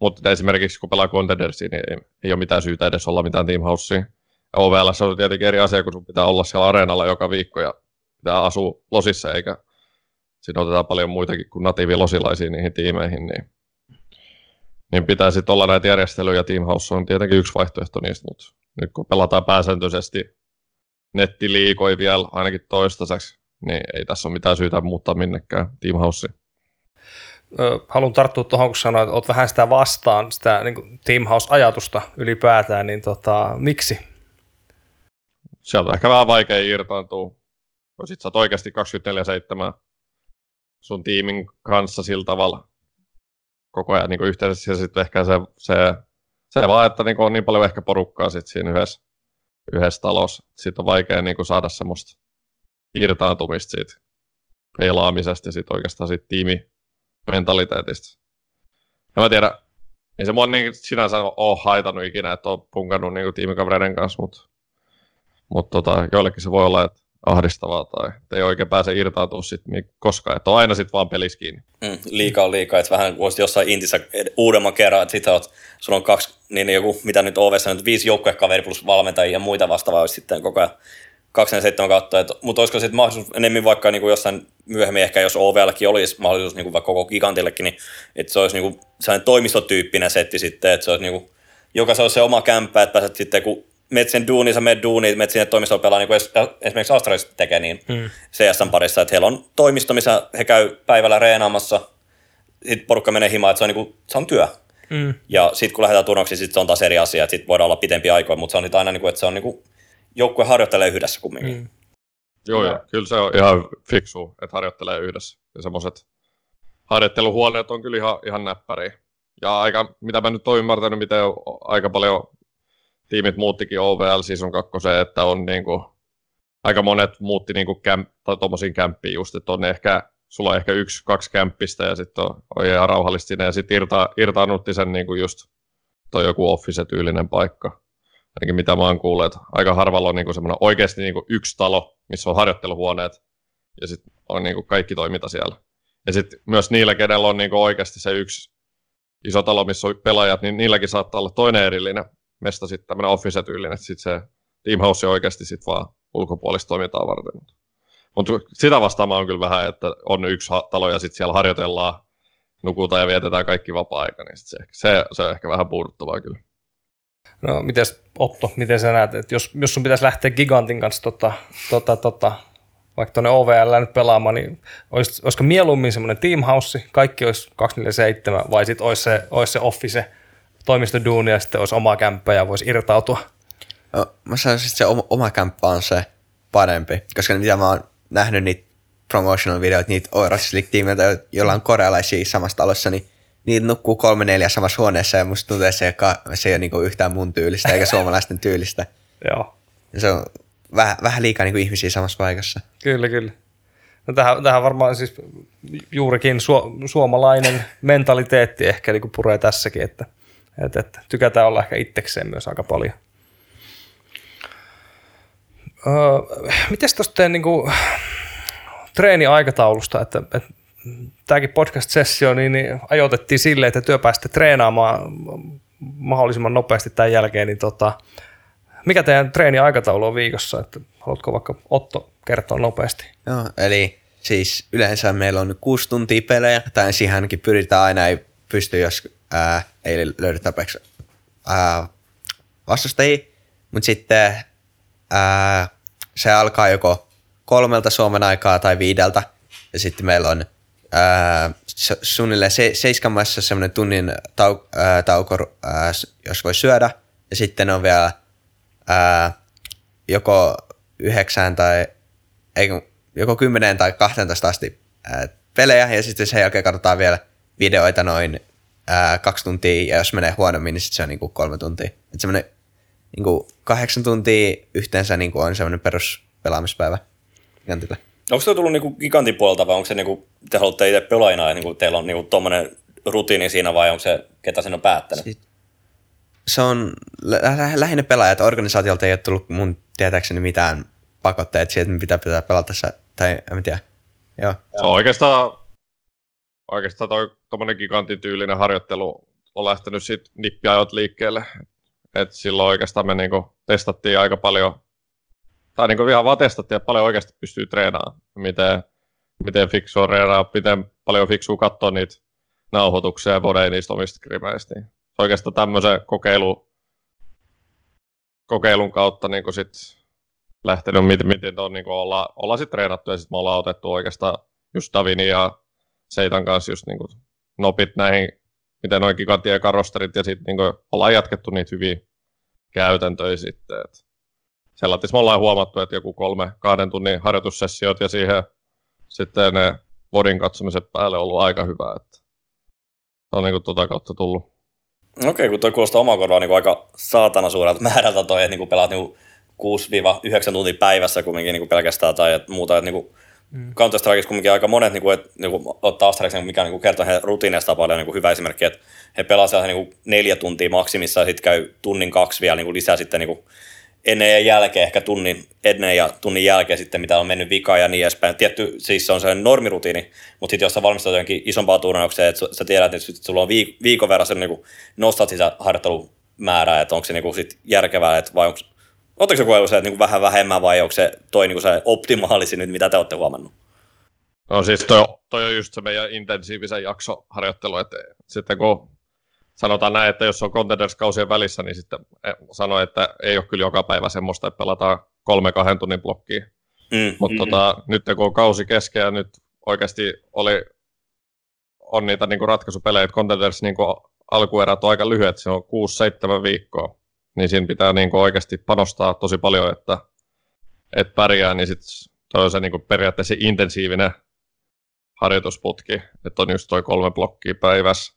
Mutta esimerkiksi kun pelaa Contendersia, niin ei, ei ole mitään syytä edes olla mitään teamhousea. OVL on tietenkin eri asia, kun sun pitää olla siellä areenalla joka viikko ja pitää asua losissa, eikä siinä otetaan paljon muitakin kuin natiivilosilaisia niihin tiimeihin, niin, niin pitää sitten olla näitä järjestelyjä, ja Teamhouse on tietenkin yksi vaihtoehto niistä, mutta nyt kun pelataan pääsääntöisesti nettiliikoi vielä ainakin toistaiseksi, niin ei tässä ole mitään syytä muuttaa minnekään Teamhouseen. Haluan tarttua tuohon, kun sanoit, että olet vähän sitä vastaan, sitä niin Teamhouse-ajatusta ylipäätään, niin tota, miksi? Sieltä on ehkä vähän vaikea irtaantua, kun sit sä oot oikeasti 24-7 sun tiimin kanssa sillä tavalla koko ajan niin yhteydessä, ja sitten ehkä se, se, se vaan, että niin on niin paljon ehkä porukkaa sit siinä yhdessä, yhdessä talossa, sitten on vaikea niin saada semmoista irtaantumista siitä pelaamisesta ja sitten oikeastaan siitä tiimimentaliteetista. Ja mä tiedän, ei se mua niin sinänsä ole haitannut ikinä, että on punkannut niin tiimikavereiden kanssa, mutta mut tota, joillekin se voi olla että ahdistavaa tai että ei oikein pääse irtaantua sit koskaan, että on aina sitten vaan pelissä kiinni. Mm, liikaa on liikaa, että vähän olisit jossain Intissä uudemman kerran, että sit sä oot, sulla on kaksi, niin joku, mitä nyt OVssa nyt viisi joukkuekaveri plus valmentajia ja muita vastaavaa sitten koko ajan 27 kautta, että, mutta olisiko sitten mahdollisuus enemmän vaikka niin kuin jossain myöhemmin ehkä, jos OVLkin olisi mahdollisuus niin kuin vaikka koko gigantillekin, niin että se olisi niin kuin sellainen toimistotyyppinen setti sitten, että se olisi niin kuin, joka se olisi se oma kämppä, että pääset sitten, kun menet sen duuniin, sä menet duuniin, menet sinne toimistoon pelaa, niin kuin es- esimerkiksi Astralis tekee niin mm. CSN parissa, että heillä on toimisto, missä he käy päivällä reenaamassa, sitten porukka menee himaan, että se on, niin kuin, se on työ. Mm. Ja sitten kun lähdetään turnauksiin, sitten se on taas eri asia, että sitten voidaan olla pitempi aikoja, mutta se on nyt aina, niin kuin, että se on niin kuin, joukkue harjoittelee yhdessä kumminkin. Mm. Joo, joo, kyllä se on ihan fiksu, että harjoittelee yhdessä. Ja semmoiset harjoitteluhuoneet on kyllä ihan, ihan näppäriä. Ja aika, mitä mä nyt oon ymmärtänyt, miten aika paljon tiimit muuttikin OVL Season 2, että on niinku, aika monet muutti niinku kämp, tai tommosiin kämppiin just, että on ehkä, sulla on ehkä yksi, kaksi kämppistä ja sitten on, on ihan rauhallisesti sinne ja sitten irta, irtaannutti sen niinku just toi joku office-tyylinen paikka. Ainakin mitä mä oon kuullut, että aika harvalla on niinku semmoinen oikeasti niinku yksi talo, missä on harjoitteluhuoneet ja sitten on niinku kaikki toiminta siellä. Ja sitten myös niillä, kenellä on niinku oikeasti se yksi iso talo, missä on pelaajat, niin niilläkin saattaa olla toinen erillinen mesta sitten tämmöinen office-tyylinen, että sitten se Teamhouse on oikeasti sitten vaan ulkopuolista toimintaa varten. Mutta sitä vastaan mä oon kyllä vähän, että on yksi talo ja sitten siellä harjoitellaan, nukutaan ja vietetään kaikki vapaa-aika, niin se, se, se on ehkä vähän puuduttavaa kyllä. No, mites Otto, miten sä näet, että jos, jos sun pitäisi lähteä Gigantin kanssa tota, tota, tota, vaikka tuonne OVL nyt pelaamaan, niin olis, olisiko mieluummin semmoinen teamhouse, kaikki olisi 247, vai sitten olisi se, olisi se office, toimistoduuni ja sitten olisi oma kämppä ja voisi irtautua. No, mä sanoisin, että se oma, oma kämppä on se parempi, koska mitä mä oon nähnyt niitä promotional videoita, niitä Oiras League-tiimeiltä, joilla on korealaisia samassa talossa, niin niitä nukkuu kolme neljä samassa huoneessa ja musta tuntuu, että se ei, ole, ka- se ei ole niinku yhtään mun tyylistä eikä suomalaisten tyylistä. Joo, Se on vähän, vähän liikaa niinku ihmisiä samassa paikassa. kyllä, kyllä. No tähän, tähän varmaan siis juurikin su, suomalainen mentaliteetti ehkä niin kuin puree tässäkin, että, että, että tykätään olla ehkä itsekseen myös aika paljon. Öö, Miten tuosta niinku, treeniaikataulusta, että, että tämäkin podcast-sessio niin, niin ajoitettiin silleen, että työ pääsitte treenaamaan mahdollisimman nopeasti tämän jälkeen, niin tota, mikä teidän treeniaikataulu on viikossa, että haluatko vaikka Otto kertoa nopeasti? Joo, eli siis yleensä meillä on kuusi tuntia pelejä, tai siihen ainakin pyritään aina, ei pysty, jos ää, ei löydy tarpeeksi ää, vastustajia, mutta sitten ää, se alkaa joko kolmelta Suomen aikaa tai viideltä, ja sitten meillä on ää, suunnilleen se, seiskamassa semmoinen tunnin tau, ää, tauko, ää, jos voi syödä, ja sitten on vielä ää, joko yhdeksään tai ei, joko kymmeneen tai 12 asti ää, pelejä, ja sitten sen jälkeen katsotaan vielä videoita noin ää, kaksi tuntia, ja jos menee huonommin, niin sitten se on niinku kolme tuntia. Että semmoinen niinku kahdeksan tuntia yhteensä niinku on semmoinen peruspelaamispäivä Gigantille. Onko se tullut niinku Gigantin puolelta vai onko se niinku, te haluatte itse pelaajina ja niinku teillä on niinku tuommoinen rutiini siinä vai onko se, ketä sen on päättänyt? Siis se on lä- lä- lähinnä pelaajat. Organisaatiolta ei ole tullut mun tietääkseni mitään pakotteet siihen, että me pitää, pitää pelata tässä, tai en tiedä. Joo. Se on oikeastaan, oikeastaan toi tommonen gigantin tyylinen harjoittelu on lähtenyt sit nippiajot liikkeelle. Et silloin oikeastaan me niinku testattiin aika paljon, tai niinku ihan vaan testattiin, että paljon oikeasti pystyy treenaamaan. Miten, miten fiksua treenaa, miten paljon fiksua katsoa niitä nauhoituksia ja vodeja niistä omista krimeistä. Niin oikeastaan tämmöisen kokeilu, kokeilun kautta niin sit lähtenyt, miten, miten on, niin olla, olla sit treenattu ja sitten me ollaan otettu oikeastaan just Davini ja Seitan kanssa just niin kuin nopit näihin, miten noin gigantien karosterit ja sitten niin ollaan jatkettu niitä hyviä käytäntöjä sitten. Et me ollaan huomattu, että joku kolme kahden tunnin harjoitussessiot ja siihen sitten ne vodin katsomiset päälle on ollut aika hyvä. Että se on niin kuin tuota kautta tullut. Okei, okay, kun toi kuulostaa omaa korvaa niin aika saatana suurelta määrältä toi, että niin pelaat niin 6-9 tuntia päivässä kumminkin niin pelkästään tai et muuta. Että niin mm. counter Strikeissa kumminkin aika monet niin kuin, että, niin kuin, ottaa Asterixen, mikä niin kertoo heidän rutiineista paljon niin kuin hyvä esimerkki, että he pelaa siellä niin kuin neljä tuntia maksimissa ja sitten käy tunnin kaksi vielä niin kuin lisää sitten niin kuin ennen ja jälkeen, ehkä tunnin ennen ja tunnin jälkeen sitten, mitä on mennyt vikaan ja niin edespäin. Tietty, siis se on sellainen normirutiini, mutta sitten jos sä valmistaut johonkin isompaa turnaukseen, että sä tiedät, että sulla on viik- viikon verran niin nostat sitä harjoittelumäärää, että onko se niin kuin sit järkevää, että vai onko Oletteko se kokeillut se, että niin vähän vähemmän vai onko se toi niin se optimaalisin nyt, mitä te olette huomannut? No siis toi, toi on just se meidän intensiivisen jaksoharjoittelu, että sitten kun sanotaan näin, että jos on Contenders-kausien välissä, niin sitten sano, että ei ole kyllä joka päivä semmoista, että pelataan kolme kahden tunnin blokkia. Mm, Mutta mm, tota, mm. nyt kun on kausi kesken ja nyt oikeasti oli, on niitä niin ratkaisupelejä, että Contenders niin alkuerät on aika lyhyet, se on 6-7 viikkoa, niin siinä pitää niin oikeasti panostaa tosi paljon, että, että pärjää, niin sitten on se niin periaatteessa intensiivinen harjoitusputki, että on just toi kolme blokkia päivässä.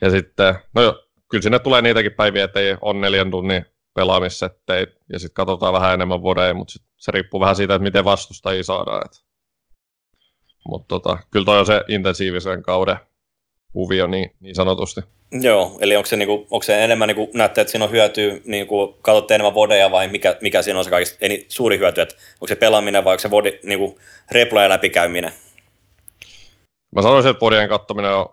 Ja sitten, no jo, kyllä sinne tulee niitäkin päiviä, että ei ole neljän tunnin pelaamissetteitä, ja sitten katsotaan vähän enemmän vodeja, mutta sit se riippuu vähän siitä, että miten vastustajia saadaan. Mutta tota, kyllä toi on se intensiivisen kauden kuvio niin, niin sanotusti. Joo, eli onko se, niinku, onko se enemmän, niinku, näette, että siinä on hyötyä, niinku, katsotte enemmän vodeja vai mikä, mikä siinä on se kaikista eni, suuri hyöty, että onko se pelaaminen vai onko se vodi, niinku, reploja läpikäyminen? Mä sanoisin, että vodien kattominen on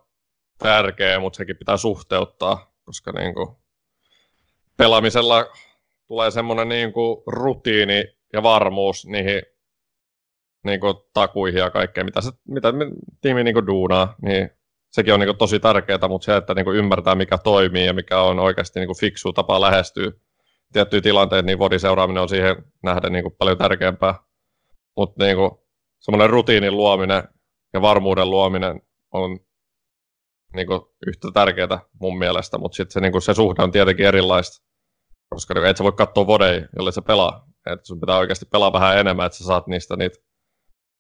tärkeä, mutta sekin pitää suhteuttaa, koska niinku, pelaamisella tulee semmoinen niinku, rutiini ja varmuus niihin niinku, takuihin ja kaikkeen, mitä, se, mitä tiimi niinku, duunaa, niin sekin on niin tosi tärkeää, mutta se, että niin ymmärtää mikä toimii ja mikä on oikeasti niin fiksu tapa lähestyä tiettyjä tilanteita, niin vodin seuraaminen on siihen nähden niin paljon tärkeämpää. Mutta niin semmoinen rutiinin luominen ja varmuuden luominen on niin yhtä tärkeää mun mielestä, mutta sitten se, niin se suhde on tietenkin erilaista, koska niin et sä voi katsoa vodeja, jolle se pelaa. Et sun pitää oikeasti pelaa vähän enemmän, että sä saat niistä niitä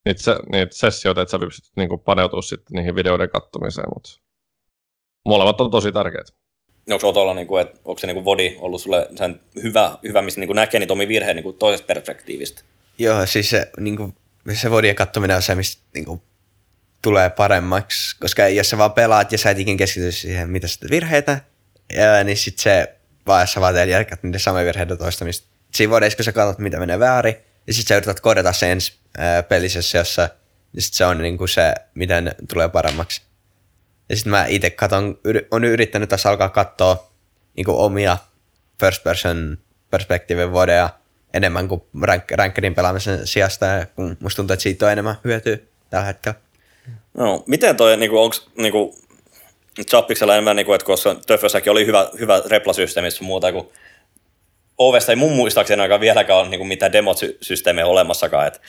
niitä, se, niitä sessioita, että sä pystyt niin paneutumaan sitten niihin videoiden kattomiseen, mutta molemmat on tosi tärkeät. Onko Otolla, niin kuin, että, onko se niin kuin Vodi ollut sulle sen hyvä, hyvä missä niin kuin näkee niitä omia virheitä niin toisesta perspektiivistä? Joo, siis se, niin kuin, se Vodien kattominen on se, mistä niin kuin, tulee paremmaksi, koska jos sä vaan pelaat ja sä et ikin keskity siihen, mitä sitten virheitä, ja, niin sitten se vaan, sä vaan teet järkät niiden samoja virheitä toistamista. Siinä voidaan, kun sä katsot, mitä menee väärin, ja sitten sä yrität korjata sen ensi ää, pelisessä, jossa ja sit se on niinku se, miten tulee paremmaksi. Ja sitten mä itse katon, on yrittänyt tässä alkaa katsoa niinku omia first person perspektiivin vodeja enemmän kuin rank, rankedin pelaamisen sijasta, ja kun musta tuntuu, että siitä on enemmän hyötyä tällä hetkellä. No, miten toi, niinku, onks niinku, Chappiksella enemmän, niinku, että koska Töffössäkin oli hyvä, hyvä replasysteemi muuta, kun Ovesta ei mun muistaakseni ainakaan vieläkään ole niinku, mitään demosysteemejä olemassakaan, että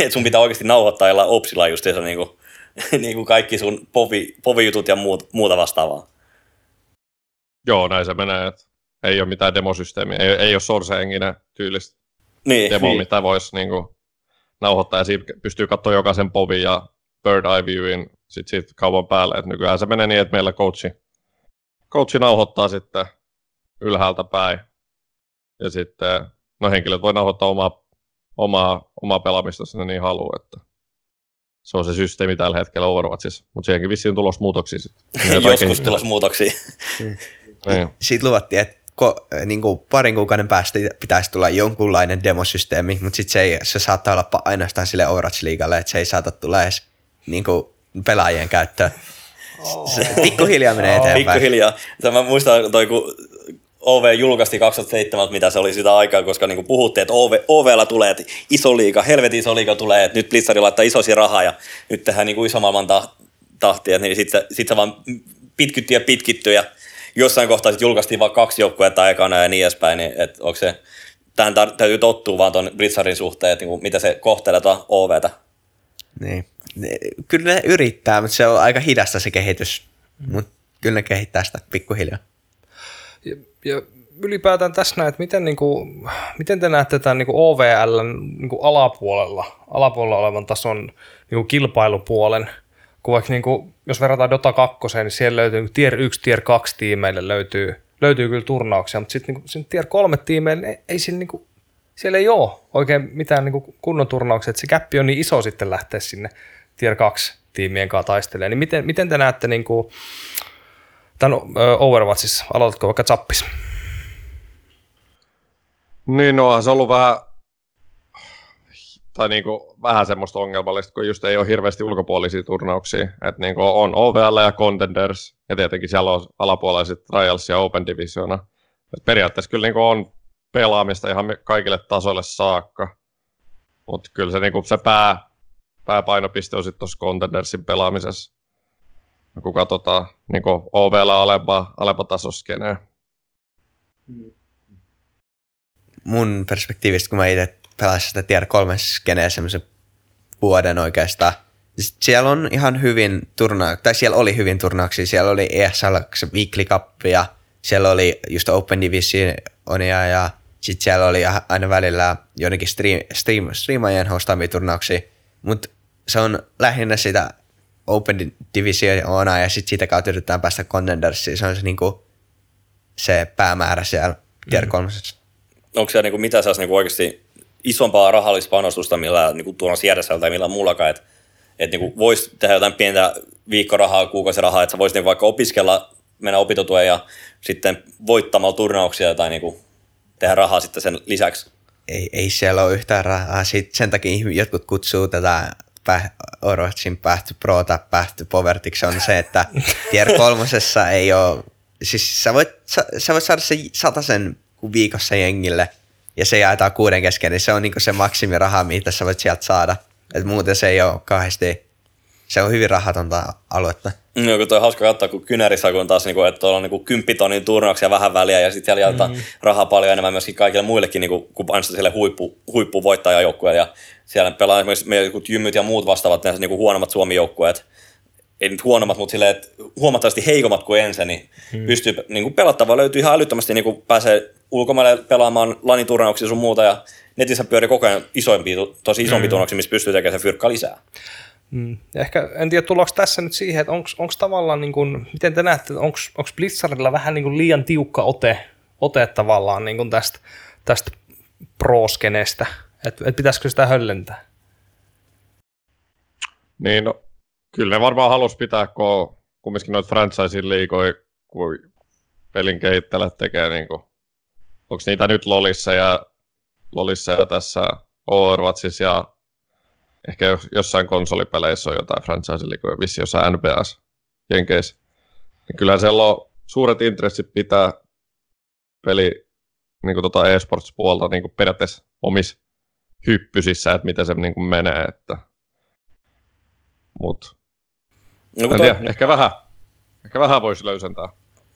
et sun pitää oikeasti nauhoittaa jollain opsilla just se niinku, niinku kaikki sun povi, povijutut ja muut, muuta vastaavaa. Joo, näin se menee. Että ei ole mitään demosysteemiä, ei, ei ole Source Engine tyylistä Niin, demoa, niin. mitä voisi niinku, nauhoittaa ja siinä pystyy katsoa jokaisen povin ja bird eye viewin sit siitä kaupan päälle. Et nykyään se menee niin, että meillä coachi, coachi nauhoittaa sitten ylhäältä päin. Ja sitten no henkilöt voi nauhoittaa omaa, omaa, omaa pelaamista, jos ne niin haluaa. Että se on se systeemi tällä hetkellä Overwatchissa, mutta siihenkin vissiin on tulossa muutoksia sitten. Joskus tulossa muutoksia. Niin. Siitä luvattiin, että ko, niin kuin parin kuukauden päästä pitäisi tulla jonkunlainen demosysteemi, mutta sitten se, ei, se saattaa olla ainoastaan sille Overwatch-liigalle, että se ei saata tulla edes niin kuin pelaajien käyttöön. Se pikkuhiljaa menee eteenpäin. Pikkuhiljaa. Tämä muistan toi, kun OV julkaisti 2007, mitä se oli sitä aikaa, koska niin puhuttiin, että OV, OVlla tulee, että iso liiga, helvetin iso liiga tulee, että nyt Blizzard laittaa isoisia rahaa ja nyt tehdään niin iso maailman ta- tahtia, niin sitten sit se vaan pitkittyi ja pitkittyi ja jossain kohtaa sitten julkaistiin vain kaksi joukkuetta aikana ja niin edespäin, niin että onko se, tähän tar- täytyy tottua vaan tuon Blizzardin suhteen, että niin kuin, mitä se kohtelee tuota OVtä. Niin. Kyllä ne yrittää, mutta se on aika hidasta se kehitys. Mutta kyllä ne kehittää sitä pikkuhiljaa. Ja, ylipäätään tässä näet, että miten, niin kuin, miten te näette tämän niin kuin OVL niin kuin alapuolella, alapuolella olevan tason niin kuin kilpailupuolen, kun vaikka niin kuin, jos verrataan Dota 2, niin siellä löytyy niin tier 1, tier 2 tiimeille löytyy, löytyy kyllä turnauksia, mutta sitten niin tier 3 tiimeille ei, ei siinä niin kuin, siellä ei ole oikein mitään niin kuin kunnon turnauksia, että se käppi on niin iso sitten lähteä sinne tier 2 tiimien kanssa taistelemaan. Niin miten, miten te näette niin kuin, tämän Overwatchissa, aloitatko vaikka Zappis? Niin, no se ollut vähän, tai niinku, vähän semmoista ongelmallista, kun just ei ole hirveästi ulkopuolisia turnauksia. Että niinku on OVL ja Contenders, ja tietenkin siellä on alapuoliset Trials ja Open Divisiona. Et periaatteessa kyllä niinku on pelaamista ihan kaikille tasoille saakka. Mutta kyllä se, niinku, se pää, pääpainopiste on sitten tuossa Contendersin pelaamisessa. Ja kun katsotaan niinku OVL alempaa, alempaa tasoskeneen. mun perspektiivistä, kun mä itse pelasin sitä tier 3 skeneä semmoisen vuoden oikeastaan, niin siellä on ihan hyvin turnauksia, tai siellä oli hyvin turnauksia, siellä oli ESL Weekly Cup ja siellä oli just Open Divisionia ja sitten siellä oli aina välillä jonnekin stream, stream, streamaajien hostaamia turnauksia, mutta se on lähinnä sitä Open Divisiona ja sitten siitä kautta yritetään päästä Contendersiin, se on se, niinku, se päämäärä siellä tier 3 onko se niinku, mitä saisi niinku oikeasti isompaa rahallista panostusta millä niinku, tuolla järjestelmällä tai millä muullakaan, että et, niinku, voisi tehdä jotain pientä viikkorahaa, kuukausirahaa, että sä voisit niinku, vaikka opiskella, mennä opintotuen ja sitten voittamalla turnauksia tai niinku, tehdä rahaa sitten sen lisäksi. ei, ei siellä ole yhtään rahaa. Sit sen takia jotkut kutsuu tätä päh- Overwatchin pähty pro tai pähty povertiksi on se, että tier kolmosessa ei ole, siis sä voit, sä, sä voit saada se sen viikossa jengille ja se jaetaan kuuden kesken, niin se on niinku se maksimiraha, mitä sä voit sieltä saada. Et muuten se ei ole kauheasti, se on hyvin rahatonta aluetta. No, kun toi on hauska katsoa, kun Kynärissä kun taas, niinku, että tuolla on niinku 10 tonnin turnauksia vähän väliä ja sitten siellä mm. rahaa paljon enemmän myöskin kaikille muillekin, niinku, kun ainoastaan sille huippu, huippuvoittajajoukkueelle. Ja siellä pelaa esimerkiksi meidän jymyt ja muut vastaavat, ne niinku huonommat Suomi-joukkueet. Ei nyt huonommat, mutta silleen, että huomattavasti heikommat kuin ensin, niin mm. pystyy niinku pelattavaa. Löytyy ihan älyttömästi, niinku pääsee ulkomaille pelaamaan laniturnauksia sun muuta ja netissä pyörii koko ajan isoimpia, tosi isompia mm. turnauksia, missä pystyy tekemään se fyrkka lisää. Mm. Ja ehkä en tiedä, tullaanko tässä nyt siihen, että onko tavallaan, niin kuin, miten te näette, onko Blizzardilla vähän niin kuin liian tiukka ote, ote tavallaan niin kuin tästä, tästä pro-skenestä, että et pitäisikö sitä höllentää? Niin, no, kyllä ne varmaan halus pitää, kun kumminkin noita franchisein liikoja, kun pelin kehittelijät tekee, niin kuin, onko niitä nyt Lolissa ja, Lolissa ja tässä Overwatchissa ja ehkä jos- jossain konsolipeleissä on jotain franchise-ligoja, vissi jossain NBAs Jenkeissä. Niin kyllä siellä on suuret intressit pitää peli niin kuin tota e-sports-puolta niin kuin periaatteessa omissa hyppysissä, että miten se niin kuin menee. Että... Mut, No, en tiedä, toi, ehkä vähän, ehkä vähän voisi löysentää.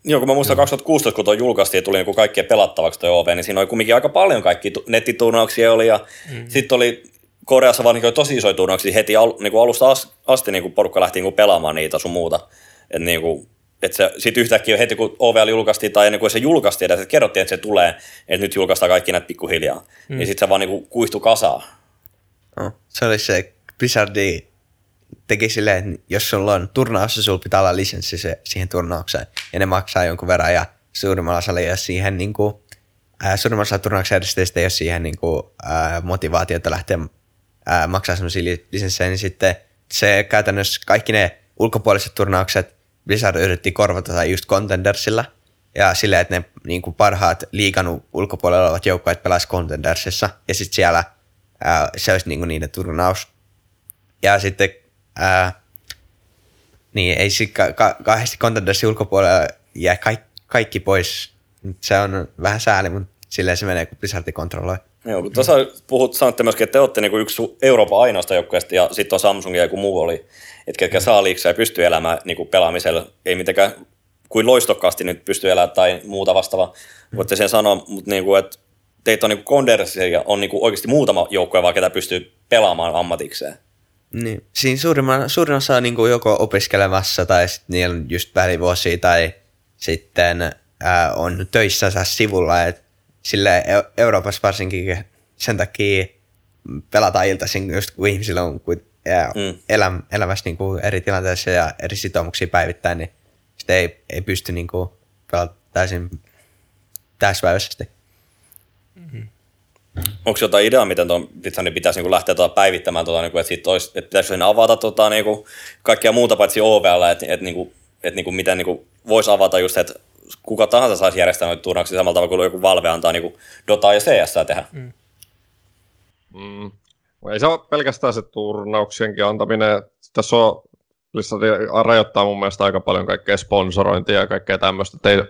joo, kun mä muistan 2016, kun tuo julkaistiin ja tuli niin kaikkien pelattavaksi tuo OV, niin siinä oli kumminkin aika paljon kaikki tu- nettiturnauksia oli ja mm. sitten oli Koreassa vaan niin tosi isoja turnauksia heti al, niin kuin alusta as- asti niin kuin porukka lähti niin kuin pelaamaan niitä sun muuta. Et niin kuin, että se sitten yhtäkkiä heti kun OVL julkaistiin tai ennen kuin se julkaistiin edes, että kerrottiin, että se tulee, että nyt julkaistaan kaikki näitä pikkuhiljaa, mm. niin sitten se vaan niin kuin kuihtui kasaan. No, se oli se, Blizzardi teki silleen, että jos sulla on turnaus, sulla pitää olla lisenssi se, siihen turnaukseen. Ja ne maksaa jonkun verran ja suurimmalla osalla ei ole siihen niin kuin, ää, suurimmalla osalla turnauksen järjestäjistä ei ole siihen niin kuin, ää, motivaatiota lähteä ää, maksaa sellaisia li- lisenssejä, niin sitten se käytännössä kaikki ne ulkopuoliset turnaukset Blizzard yritti korvata tai just Contendersilla. Ja silleen, että ne niin kuin parhaat liikan ulkopuolella olevat joukkueet pelaisi Contendersissa. Ja sitten siellä ää, se olisi niin kuin niiden turnaus. Ja sitten ää, niin ei sit ka- ka- kahdesti Contendersin ulkopuolella jää kaikki, kaikki pois. Se on vähän sääli, mutta silleen se menee, kun Blizzard kontrolloi. Joo, kun tuossa puhut, sanotte myöskin, että te olette niinku yksi Euroopan ainoasta joukkueesta ja sitten on Samsung ja joku muu oli, että ketkä saa liiksaa ja pystyy elämään niinku pelaamisella, ei mitenkään kuin loistokkaasti nyt pystyy elämään tai muuta vastaavaa. Voitte sen sanoa, mutta niinku, että teitä on niinku Condersia ja on niinku oikeasti muutama joukkue vaan, ketä pystyy pelaamaan ammatikseen. Niin. Siinä suurimman, suurin osa on niin kuin joko opiskelemassa tai sitten niillä on just välivuosia tai sitten ää, on töissä sivulla. Et sille Euroopassa varsinkin sen takia pelataan iltaisin just kun ihmisillä on kuin, ää, Mm. elä, elämässä niin kuin eri tilanteissa ja eri sitoumuksia päivittäin, niin sitten ei, ei pysty niin kuin pelata täysin täyspäiväisesti. Onko jotain ideaa, miten tuon Blitzardin pitäisi niinku lähteä tuota päivittämään, tuota, niinku, että, sit olisi, että pitäisi avata tuota, niinku, kaikkea muuta paitsi OVL, että, että, niinku, että niinku, miten niinku, voisi avata just, että kuka tahansa saisi järjestää noita turnauksia samalla tavalla kuin joku Valve antaa niinku Dotaa ja CS tehdä. Mm. Mm. Ei se ole pelkästään se turnauksienkin antaminen. Tässä on Blizzard rajoittaa mun mielestä aika paljon kaikkea sponsorointia ja kaikkea tämmöistä. että ei-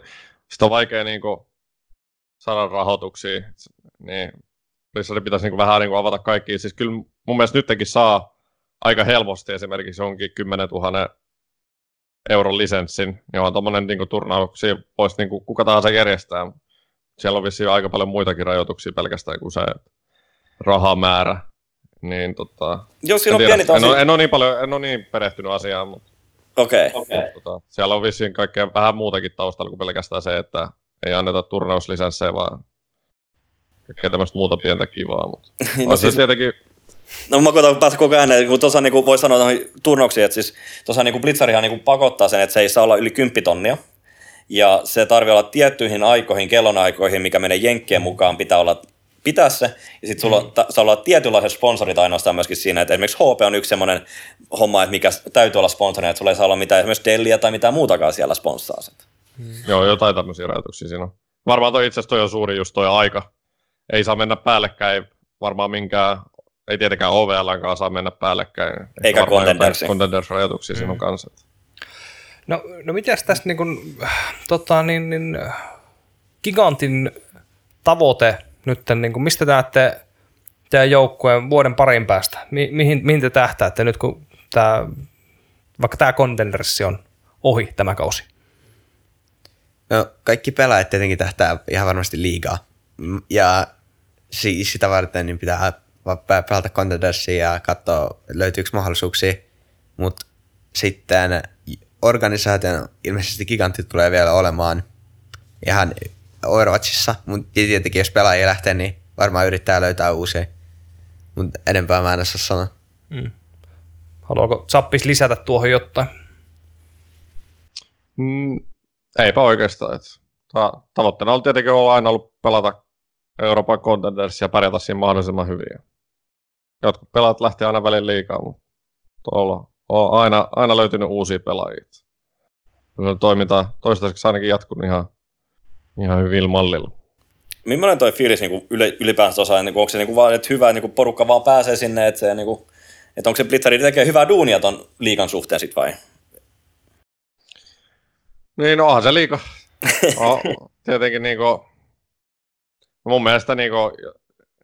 Sitä on vaikea niinku saada rahoituksia. Niin Blizzard pitäisi niinku vähän niinku avata kaikki. Siis kyllä mun mielestä nytkin saa aika helposti esimerkiksi jonkin 10 000 euron lisenssin, niin on tuommoinen niinku turnauksia voisi niinku kuka tahansa järjestää. Siellä on vissiin aika paljon muitakin rajoituksia pelkästään kuin se rahamäärä. Niin tota, Jos siinä en, on tiedä. pieni en, ole, en, ole niin paljon, en ole niin perehtynyt asiaan, mutta Okei. Okay. tota, siellä on vissiin kaikkea vähän muutakin taustalla kuin pelkästään se, että ei anneta turnauslisenssejä, vaan kaikkea tämmöistä muuta pientä kivaa. Mutta No on se siis- tietenkin, No mä koitan päästä koko ajan, kun tuossa niin voi sanoa noihin turnauksiin, että siis tuossa niin Blitzarihan niin pakottaa sen, että se ei saa olla yli 10 tonnia. Ja se tarvii olla tiettyihin aikoihin, kellonaikoihin, mikä menee jenkkien mukaan, pitää olla pitää se. Ja sitten sulla mm. saa olla tietynlaiset sponsorit ainoastaan myöskin siinä, että esimerkiksi HP on yksi semmoinen homma, että mikä täytyy olla sponsorina, että sulla ei saa olla mitään esimerkiksi Dellia tai mitään muutakaan siellä sponssaa sen. joo, jotain tämmöisiä rajoituksia siinä on. Varmaan toi itse asiassa toi on suuri just toi aika. Ei saa mennä päällekkäin, varmaan minkään, ei tietenkään OVLnkaan saa mennä päällekkäin. Eikä Contendersin. Contenders-rajoituksia siinä on kanssa. No, no mitäs tästä niin kun, tota, niin, niin, gigantin tavoite nyt, niin kun, mistä te näette teidän joukkueen vuoden parin päästä? Mi- mihin, mihin te tähtäätte nyt, kun tämä, vaikka tämä kontenderssi on ohi tämä kausi? No, kaikki pelaajat tietenkin tähtää ihan varmasti liigaa. Mm, Ja si- sitä varten niin pitää pelata Contendersia ja katsoa, löytyykö mahdollisuuksia. Mutta sitten organisaation ilmeisesti gigantit tulee vielä olemaan ihan Overwatchissa, mutta tietenkin jos pelaajia lähtee, niin varmaan yrittää löytää uusia. Mutta enempää mä en osaa sanoa. Haluaako Zappis lisätä tuohon jotain? Mm, eipä oikeastaan. Et, ta- tavoitteena on tietenkin ollut aina ollut pelata Euroopan Contenders ja pärjätä siinä mahdollisimman hyvin. Jotkut pelaat lähtee aina välin liikaa, mutta tuolla on aina, aina löytynyt uusia pelaajia. Toiminta toistaiseksi ainakin jatkunut ihan, ihan hyvillä mallilla. Millainen toi fiilis niin yle, ylipäänsä osaa, niin onko se niin vaan, että hyvä, niin porukka vaan pääsee sinne, että, se, niin kuin, että onko se Blitzeri tekee hyvää duunia ton liikan suhteen sitten vai? Niin, no onhan se liika. No, tietenkin niin kuin, mun mielestä niin kuin,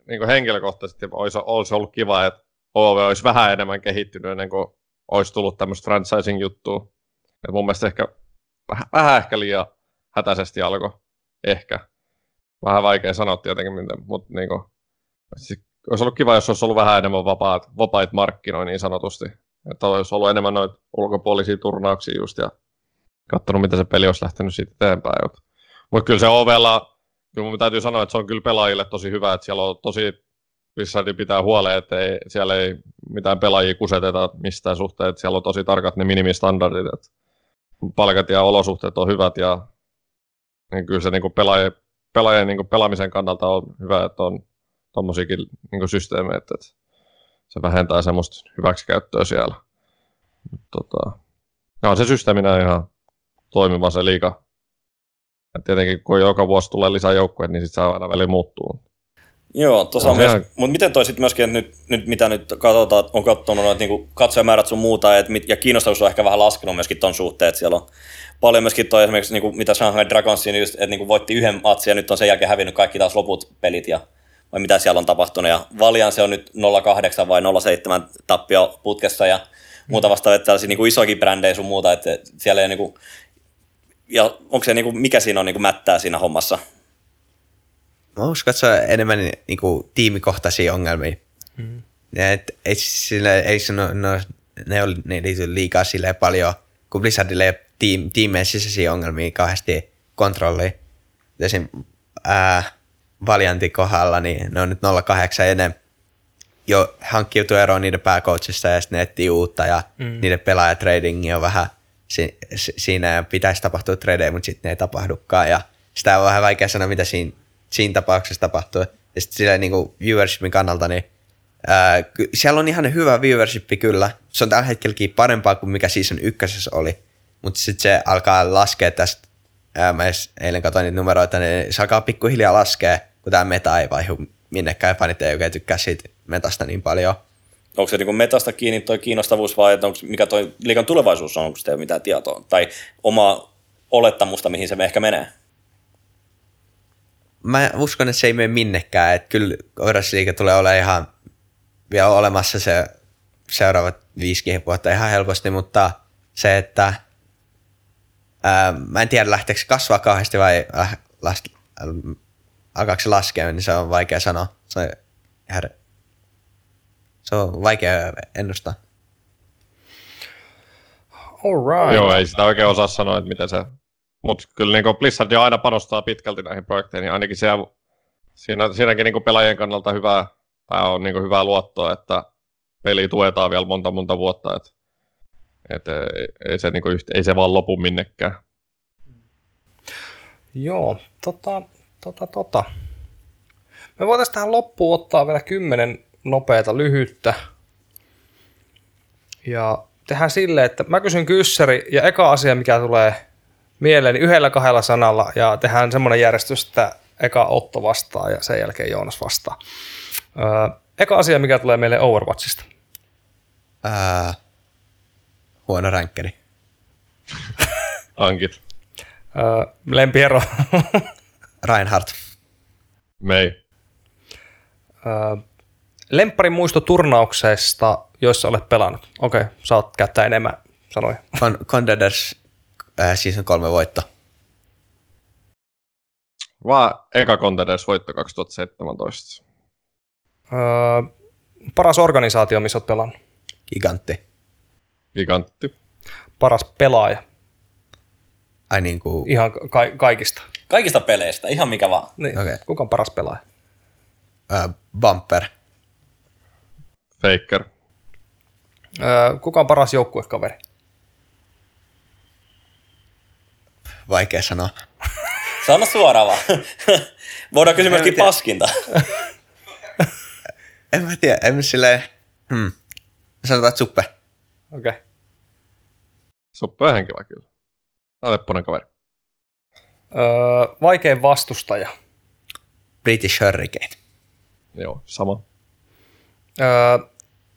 niin kuin henkilökohtaisesti olisi, olisi ollut kiva, että OV olisi vähän enemmän kehittynyt ennen kuin olisi tullut tämmöistä franchising-juttua. Et mun mielestä ehkä vähän, vähän ehkä liian hätäisesti alkoi. Ehkä. Vähän vaikea sanoa tietenkin, mutta niin kuin, olisi ollut kiva, jos olisi ollut vähän enemmän vapaat, vapaita markkinoja niin sanotusti. Että olisi ollut enemmän noita ulkopuolisia turnauksia just ja katsonut, mitä se peli olisi lähtenyt siitä eteenpäin. Mutta kyllä se ovella, kyllä mun täytyy sanoa, että se on kyllä pelaajille tosi hyvä, että siellä on tosi Wizardin pitää huoleen, että ei, siellä ei mitään pelaajia kuseteta mistään suhteen, että siellä on tosi tarkat ne minimistandardit, että palkat ja olosuhteet on hyvät ja niin kyllä se niin pelaajien, pelaajien niin pelaamisen kannalta on hyvä, että on tuommoisiakin niin systeemejä, että, että se vähentää semmoista hyväksikäyttöä siellä. Tota, ja on se systeeminä ihan toimiva se liika. Ja tietenkin kun joka vuosi tulee lisää joukkueita, niin sitten se aina väliin muuttuu. Joo, tuossa on myös, ihan... mutta miten toi sitten myöskin, että nyt, nyt mitä nyt katsotaan, on katsonut noita niin katsojamäärät sun muuta, et, ja kiinnostavuus on ehkä vähän laskenut myöskin ton suhteen, että siellä on paljon myöskin toi esimerkiksi, niin kuin, mitä Shanghai Dragonsin, just, että niin kuin voitti yhden matsin ja nyt on sen jälkeen hävinnyt kaikki taas loput pelit ja vai mitä siellä on tapahtunut. Ja Valian se on nyt 08 vai 07 tappio putkessa ja muuta vastaavaa, että tällaisia niin kuin isoakin brändejä sun muuta, että siellä ei niin kuin, ja onko se, niin kuin, mikä siinä on niin kuin mättää siinä hommassa? Mä uskon, että se on enemmän niin kuin, tiimikohtaisia ongelmia. Mm. Et, ei, sille, ei se, no, no, ne, oli, ne liity liikaa silleen paljon, kun Blizzardille ei ole tiim, tiimeen sisäisiä ongelmia kauheasti kontrolliin. Esim. Valiantin kohdalla, niin ne on nyt 08 ennen jo hankkiutu eroon niiden pääcoachista ja sitten ne etsii uutta ja mm. niiden pelaajatradingi on vähän si, si, siinä pitäisi tapahtua tradeja, mutta sitten ne ei tapahdukaan ja sitä on vähän vaikea sanoa, mitä siinä, siinä tapauksessa tapahtuu. Ja sitten silleen niin kuin viewershipin kannalta, niin ää, siellä on ihan hyvä viewership kyllä. Se on tällä hetkelläkin parempaa kuin mikä season ykkösessä oli, mutta sitten se alkaa laskea tästä ää, mä eilen katsoin niitä numeroita, niin se alkaa pikkuhiljaa laskea, kun tämä meta ei vaihu minnekään, fanit ei oikein tykkää siitä metasta niin paljon. Onko se niin metasta kiinni toi kiinnostavuus vai että onko, mikä toi liikan tulevaisuus on, onko teillä mitään tietoa? Tai oma olettamusta, mihin se ehkä menee? Mä uskon, että se ei mene minnekään. Että kyllä Oirasliike tulee olemaan ihan vielä olemassa se seuraavat viisi vuotta ihan helposti, mutta se, että ää, mä en tiedä lähteekö se kasvaa kauheasti vai äh, las, äh, alkaako se laskea, niin se on vaikea sanoa. Se, her, se on vaikea ennustaa. right. Joo, ei sitä oikein osaa sanoa, että miten se... Mutta kyllä niin Blizzard aina panostaa pitkälti näihin projekteihin, niin ainakin siellä, siinä, siinäkin niin pelaajien kannalta hyvää, tai on niin hyvää luottoa, että peli tuetaan vielä monta monta vuotta, että et, ei, ei, se, niin kuin, ei se vaan lopu minnekään. Joo, tota, tota, tota. Me voitaisiin tähän loppuun ottaa vielä kymmenen nopeata lyhyttä. Ja tehdään silleen, että mä kysyn kyssäri ja eka asia, mikä tulee mieleeni yhdellä kahdella sanalla ja tehdään semmoinen järjestys, että eka Otto vastaa ja sen jälkeen Joonas vastaa. Öö, eka asia, mikä tulee meille Overwatchista. Ää, huono ränkkeri. Ankit. Öö, lempiero. Reinhardt. Mei. Öö, Lempparin muisto turnauksesta, joissa olet pelannut. Okei, okay, saat käyttää enemmän sanoja. Con- Contenders äh, season kolme voitto. Vaan eka Contenders voitto 2017. Öö, paras organisaatio, missä olet pelannut? Gigantti. Gigantti. Paras pelaaja? Ai niin kuin... Ihan ka- kaikista. Kaikista peleistä, ihan mikä vaan. Niin. Okay. Kuka on paras pelaaja? Äh, bumper. Faker. Öö, kuka on paras joukkuekaveri? Vaikea sanoa. Sano suoraan vaan. Voidaan kysyä myöskin paskinta. en mä tiedä, en mä silleen... Hmm. Sanotaan, että suppe. Okei. Okay. Suppe on henkilö kyllä. Lepponen kaveri. Öö, vaikein vastustaja. British Hurricane. Joo, sama. Öö,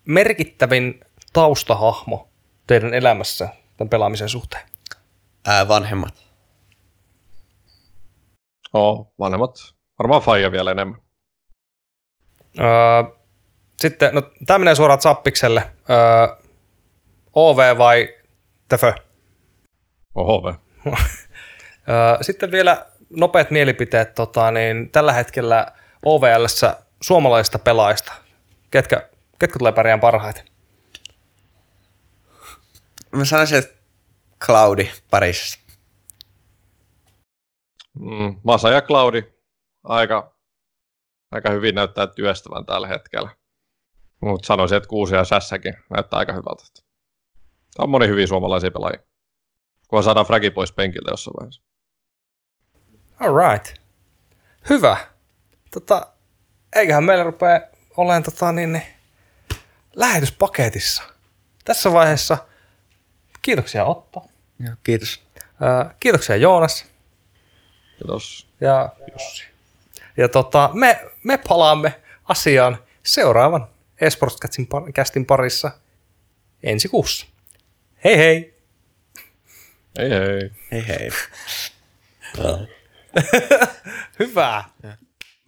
merkittävin taustahahmo teidän elämässä tämän pelaamisen suhteen? Ää, vanhemmat. Oo, vanhemmat. Varmaan Faija vielä enemmän. Öö, sitten, no tämä menee suoraan Zappikselle. Öö, OV vai Tefö? Öö, sitten vielä nopeat mielipiteet tota, niin tällä hetkellä OVLssä suomalaisista pelaajista. Ketkä, ketkä tulee pärjään parhaiten? Mä sanoisin, että Cloudi Parisissa. Mm, Masa ja Claudi aika, aika hyvin näyttää työstävän tällä hetkellä. Mutta sanoisin, että Kuusi ja Sässäkin näyttää aika hyvältä. Tämä on moni hyviä suomalaisia pelaajia. Kun saadaan fragi pois penkiltä jossain vaiheessa. All right. Hyvä. Tota, eiköhän meillä rupea olemaan tota, niin, niin, lähetyspaketissa. Tässä vaiheessa kiitoksia Otto. Joo, kiitos. Ää, kiitoksia Joonas Kiitos. ja Jussi. Ja tota, me, me palaamme asiaan seuraavan eSports Castin parissa ensi kuussa. Hei hei! Hei hei. Hei hei. Joo. Hyvä!